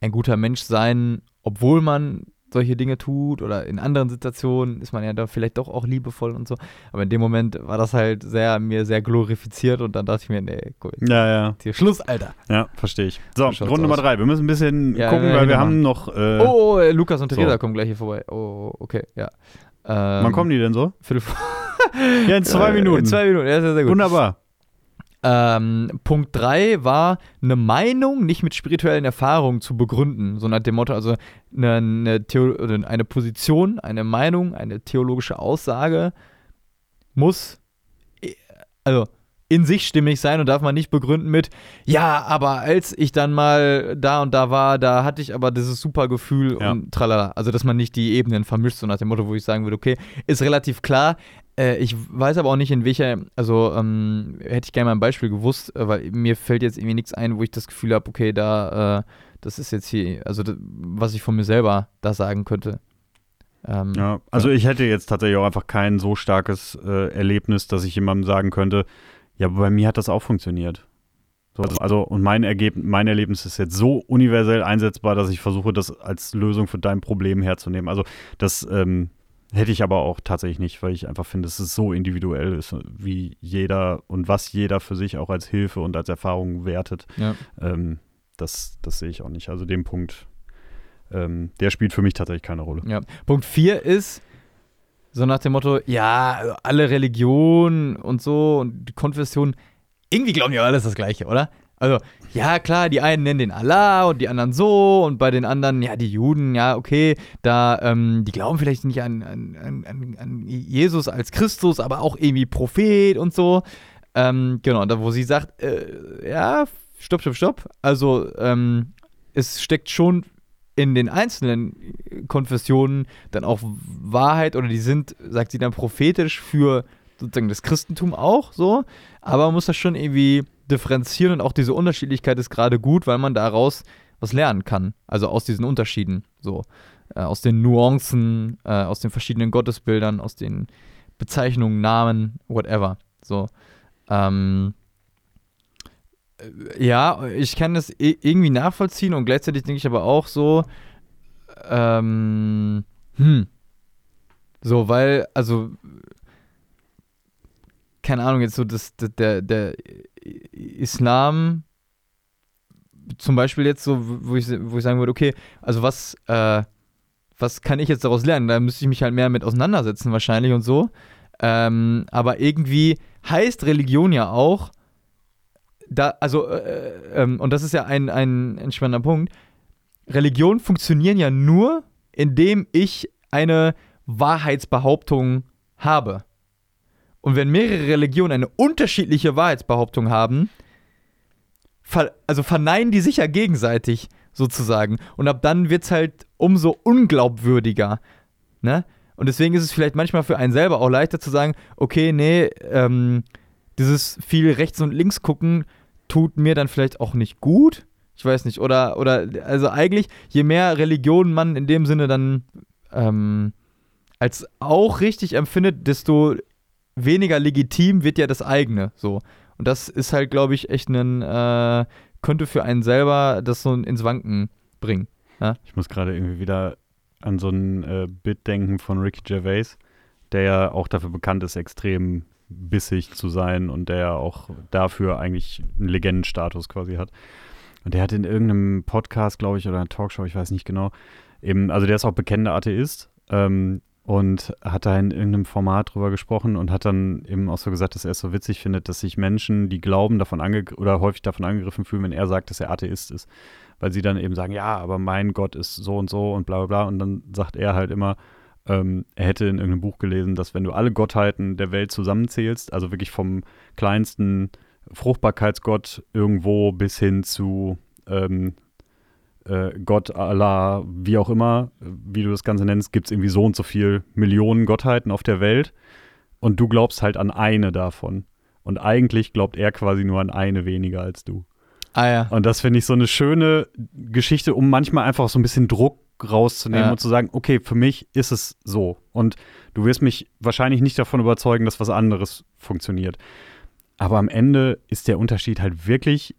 ein guter Mensch sein, obwohl man solche Dinge tut oder in anderen Situationen ist man ja da vielleicht doch auch liebevoll und so. Aber in dem Moment war das halt sehr, mir sehr glorifiziert und dann dachte ich mir, nee, cool, Ja, ja, hier Schluss, Alter. ja, verstehe ich. So, So Runde Nummer drei. Wir müssen ein bisschen Ja, gucken, ja, weil wir genau. haben noch. Äh, Oh, oh, äh, Lukas und so. Theresa kommen gleich hier vorbei. Oh, okay, ja. Ähm, Wann kommen die denn so? Viertel Ja, in zwei Äh, Minuten. In zwei Minuten, ja, sehr, sehr gut. Wunderbar. Ähm, Punkt 3 war, eine Meinung nicht mit spirituellen Erfahrungen zu begründen. So nach dem Motto, also eine, eine, eine Position, eine Meinung, eine theologische Aussage muss äh, also in sich stimmig sein und darf man nicht begründen mit, ja, aber als ich dann mal da und da war, da hatte ich aber dieses super Gefühl Ja. und tralala. Also, dass man nicht die Ebenen vermischt, so nach dem Motto, wo ich sagen würde, okay, ist relativ klar. Äh, ich weiß aber auch nicht, in welcher, also ähm, hätte ich gerne mal ein Beispiel gewusst, äh, weil mir fällt jetzt irgendwie nichts ein, wo ich das Gefühl habe, okay, da, äh, das ist jetzt hier, also das, was ich von mir selber da sagen könnte. Ähm, Ja, also ich hätte jetzt tatsächlich auch einfach kein so starkes äh, Erlebnis, dass ich jemandem sagen könnte, ja, aber bei mir hat das auch funktioniert. So, also, also, und mein, Ergebnis, mein Erlebnis ist jetzt so universell einsetzbar, dass ich versuche, das als Lösung für dein Problem herzunehmen. Also das ähm, hätte ich aber auch tatsächlich nicht, weil ich einfach finde, dass es so individuell ist, wie jeder und was jeder für sich auch als Hilfe und als Erfahrung wertet. Ja. Ähm, das, das sehe ich auch nicht. Also den Punkt, ähm, der spielt für mich tatsächlich keine Rolle. Ja. Punkt 4 ist so nach dem Motto, ja, alle Religionen und so und Konfessionen, irgendwie glauben ja alles das Gleiche, oder? Also, ja, klar, die einen nennen den Allah und die anderen so und bei den anderen, ja, die Juden, ja, okay, da, ähm, die glauben vielleicht nicht an, an, an, an Jesus als Christus, aber auch irgendwie Prophet und so. Ähm, genau, da wo sie sagt, äh, ja, stopp, stopp, stopp. Also, ähm, es steckt schon in den einzelnen Konfessionen dann auch Wahrheit oder die sind, sagt sie dann, prophetisch für sozusagen das Christentum auch so, aber man muss das schon irgendwie differenzieren und auch diese Unterschiedlichkeit ist gerade gut, weil man daraus was lernen kann. Also aus diesen Unterschieden, so äh, aus den Nuancen, äh, aus den verschiedenen Gottesbildern, aus den Bezeichnungen, Namen, whatever. So. Ähm, äh, ja, ich kann das irgendwie nachvollziehen und gleichzeitig denke ich aber auch so, ähm, hm, so, weil, also keine Ahnung, jetzt so das, der, der Islam zum Beispiel jetzt so, wo ich, wo ich sagen würde, okay, also was, äh, was kann ich jetzt daraus lernen? Da müsste ich mich halt mehr mit auseinandersetzen wahrscheinlich und so. Ähm, aber irgendwie heißt Religion ja auch, da, also, äh, ähm, und das ist ja ein, ein entspannender Punkt, Religionen funktionieren ja nur, indem ich eine Wahrheitsbehauptung habe. Und wenn mehrere Religionen eine unterschiedliche Wahrheitsbehauptung haben, ver also verneinen die sich ja gegenseitig sozusagen. Und ab dann wird es halt umso unglaubwürdiger. Ne? Und deswegen ist es vielleicht manchmal für einen selber auch leichter zu sagen, okay, nee, ähm, dieses viel rechts und links gucken tut mir dann vielleicht auch nicht gut. Ich weiß nicht. Oder, oder also eigentlich, je mehr Religionen man in dem Sinne dann ähm, als auch richtig empfindet, desto weniger legitim wird ja das eigene so. Und das ist halt, glaube ich, echt ein, äh, könnte für einen selber das so ins Wanken bringen. Ja? Ich muss gerade irgendwie wieder an so ein äh, Bit denken von Ricky Gervais, der ja auch dafür bekannt ist, extrem bissig zu sein und der auch dafür eigentlich einen Legendenstatus quasi hat. Und der hat in irgendeinem Podcast, glaube ich, oder einer Talkshow, ich weiß nicht genau, eben, also der ist auch bekennender Atheist, ähm, und hat da in irgendeinem Format drüber gesprochen und hat dann eben auch so gesagt, dass er es so witzig findet, dass sich Menschen, die glauben, davon oder häufig davon angegriffen fühlen, wenn er sagt, dass er Atheist ist. Weil sie dann eben sagen, ja, aber mein Gott ist so und so und bla bla bla. Und dann sagt er halt immer, ähm, er hätte in irgendeinem Buch gelesen, dass wenn du alle Gottheiten der Welt zusammenzählst, also wirklich vom kleinsten Fruchtbarkeitsgott irgendwo bis hin zu ähm, äh, Gott, Allah, wie auch immer, wie du das Ganze nennst, gibt es irgendwie so und so viel Millionen Gottheiten auf der Welt und du glaubst halt an eine davon. Und eigentlich glaubt er quasi nur an eine weniger als du. Ah ja. Und das finde ich so eine schöne Geschichte, um manchmal einfach so ein bisschen Druck rauszunehmen ja. und zu sagen, okay, für mich ist es so. Und du wirst mich wahrscheinlich nicht davon überzeugen, dass was anderes funktioniert. Aber am Ende ist der Unterschied halt wirklich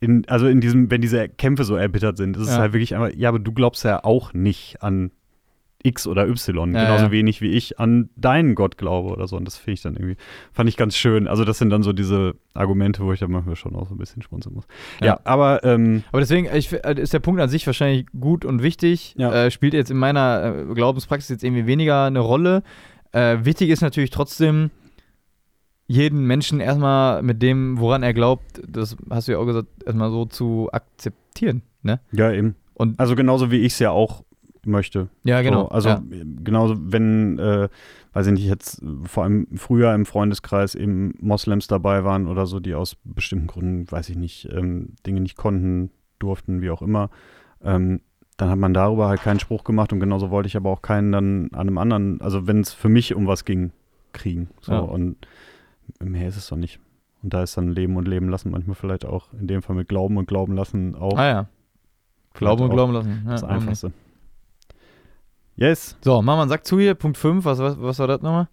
in, also in diesem, wenn diese Kämpfe so erbittert sind, ist ja. es halt wirklich einfach, ja, aber du glaubst ja auch nicht an X oder Y, ja, genauso ja. wenig wie ich an deinen Gott glaube oder so. Und das finde ich dann irgendwie, fand ich ganz schön. Also, das sind dann so diese Argumente, wo ich dann manchmal schon auch so ein bisschen schmunzeln muss. Ja, ja aber. Ähm, aber deswegen ich, äh, ist der Punkt an sich wahrscheinlich gut und wichtig. Äh, spielt jetzt in meiner äh, Glaubenspraxis jetzt irgendwie weniger eine Rolle. Äh, wichtig ist natürlich trotzdem, jeden Menschen erstmal mit dem, woran er glaubt, das hast du ja auch gesagt, erstmal so zu akzeptieren. Ne? Ja, eben. Und also genauso wie ich es ja auch möchte. Ja, genau. So, also ja. genauso, wenn, äh, weiß ich nicht, jetzt vor allem früher im Freundeskreis eben Moslems dabei waren oder so, die aus bestimmten Gründen, weiß ich nicht, ähm, Dinge nicht konnten, durften, wie auch immer, ähm, dann hat man darüber halt keinen Spruch gemacht und genauso wollte ich aber auch keinen dann an einem anderen, also wenn es für mich um was ging, kriegen. So ja. und mehr ist es doch nicht. Und da ist dann Leben und Leben lassen manchmal vielleicht auch in dem Fall mit Glauben und Glauben lassen auch. Ah ja. Glauben und Glauben lassen. Ja, das Einfachste. Yes. So, einen Sack zu hier. Punkt 5. Was, was, was war das nochmal?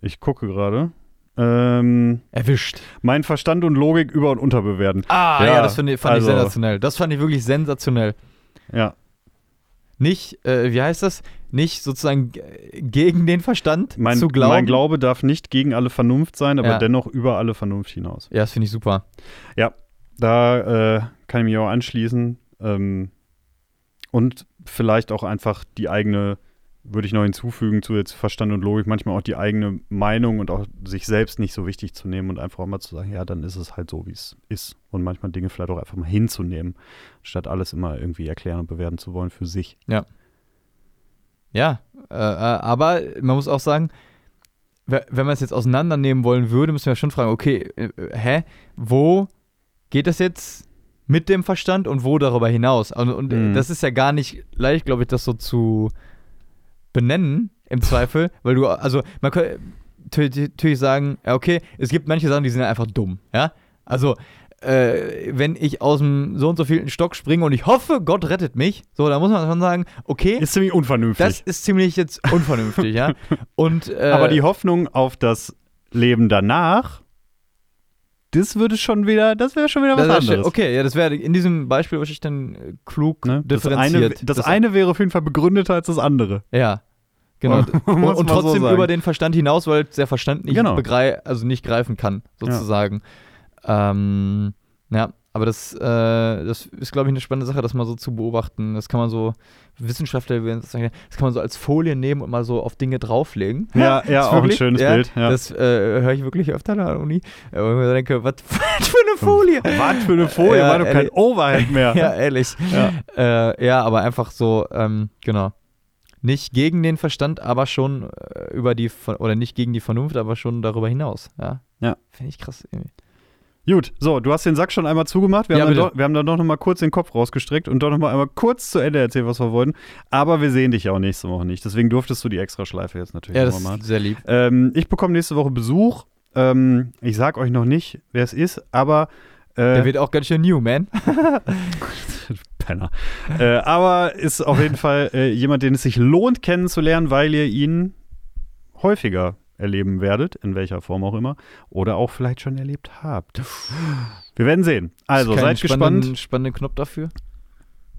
Ich gucke gerade. Ähm, Erwischt. mein Verstand und Logik über- und unterbewerten. Ah, ja, Ja, das fand, ich- fand also- ich sensationell. Das fand ich wirklich sensationell. Ja. Nicht, äh, wie heißt das? Nicht sozusagen gegen den Verstand Mein, zu glauben. mein Glaube darf nicht gegen alle Vernunft sein, aber Ja. dennoch über alle Vernunft hinaus. Ja, das finde ich super. Da äh, kann ich mich auch anschließen. Ähm, und vielleicht auch einfach die eigene, würde ich noch hinzufügen, zu jetzt Verstand und Logik, manchmal auch die eigene Meinung und auch sich selbst nicht so wichtig zu nehmen und einfach auch mal zu sagen, ja, dann ist es halt so, wie es ist. Und manchmal Dinge vielleicht auch einfach mal hinzunehmen, statt alles immer irgendwie erklären und bewerten zu wollen für sich. Ja, äh, äh, aber man muss auch sagen, we- wenn man es jetzt auseinandernehmen wollen würde, müssen wir schon fragen, okay, äh, äh, hä, wo geht das jetzt mit dem Verstand und wo darüber hinaus? Und, und Mhm. das ist ja gar nicht leicht, glaube ich, das so zu benennen, im Zweifel, weil du, also man könnte natürlich sagen, ja, okay, es gibt manche Sachen, die sind einfach dumm, ja, also äh, wenn ich aus dem so und so vielen Stock springe und ich hoffe, Gott rettet mich, so, da muss man schon sagen, okay, Ist ziemlich unvernünftig. das ist ziemlich jetzt unvernünftig, ja. Und, äh, aber die Hoffnung auf das Leben danach, das würde schon wieder, das wäre schon wieder was das anderes. schön- okay, ja, das wäre in diesem Beispiel wahrscheinlich dann äh, klug Ne? Das, eine, differenziert. das, eine wäre auf jeden Fall begründeter als das andere. ja, genau. Und, und so trotzdem sagen. über den Verstand hinaus, weil der Verstand nicht Genau. also nicht greifen kann, sozusagen. Ähm, ja, aber das, äh, das ist, glaube ich, eine spannende Sache, das mal so zu beobachten. Das kann man so, Wissenschaftler das sagen, das kann man so als Folie nehmen und mal so auf Dinge drauflegen. Ja, ja, auch ein schönes ja, Bild. Ja. Das äh, höre ich wirklich öfter an der Uni. Äh, Wo ich mir denke, was für eine Folie. Was für eine Folie, Ja, war doch kein. Overhead mehr. ja, ehrlich. Ja. Äh, ja, aber einfach so, ähm, genau. Nicht gegen den Verstand, aber schon äh, über die, oder nicht gegen die Vernunft, aber schon darüber hinaus. Ja. Ja. Finde ich krass. irgendwie. Gut, so, du hast den Sack schon einmal zugemacht. Wir, Ja, haben, dann doch, wir haben dann doch noch mal kurz den Kopf rausgestreckt und doch noch mal einmal kurz zu Ende erzählt, was wir wollten. Aber wir sehen dich ja auch nächste Woche nicht. Deswegen durftest du die Extraschleife jetzt natürlich Ja, das machen. ist sehr lieb. Ähm, ich bekomme nächste Woche Besuch. Ähm, ich sag euch noch nicht, wer es ist, aber äh, Der wird auch ganz schön new, man. Penner. äh, aber ist auf jeden Fall äh, jemand, den es sich lohnt kennenzulernen, weil ihr ihn häufiger erleben werdet, in welcher Form auch immer, oder auch vielleicht schon erlebt habt. Wir werden sehen. Also seid spannenden- gespannt Spannenden Knopf dafür.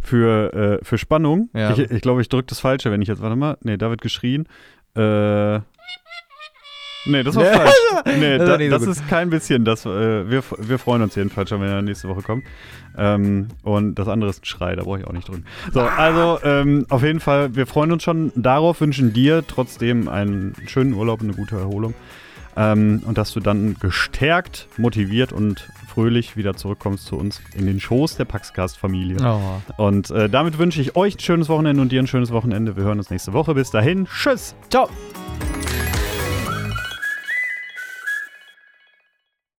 für, äh, für Spannung. Ja. Ich, ich glaube, ich drücke das Falsche, wenn ich jetzt, warte mal, nee, da wird geschrien. Äh, nee, das war Nee. falsch. Nee, Das da, so das ist kein bisschen. Das, äh, wir, wir freuen uns jedenfalls schon, wenn er nächste Woche kommt. Ähm, und das andere ist ein Schrei, da brauche ich auch nicht drücken. So, also ähm, auf jeden Fall, wir freuen uns schon darauf, wünschen dir trotzdem einen schönen Urlaub, eine gute Erholung. Ähm, und dass du dann gestärkt, motiviert und fröhlich wieder zurückkommst zu uns in den Schoß der Paxcast-Familie. Oh. Und äh, damit wünsche ich euch ein schönes Wochenende und dir ein schönes Wochenende. Wir hören uns nächste Woche. Bis dahin. Tschüss. Ciao.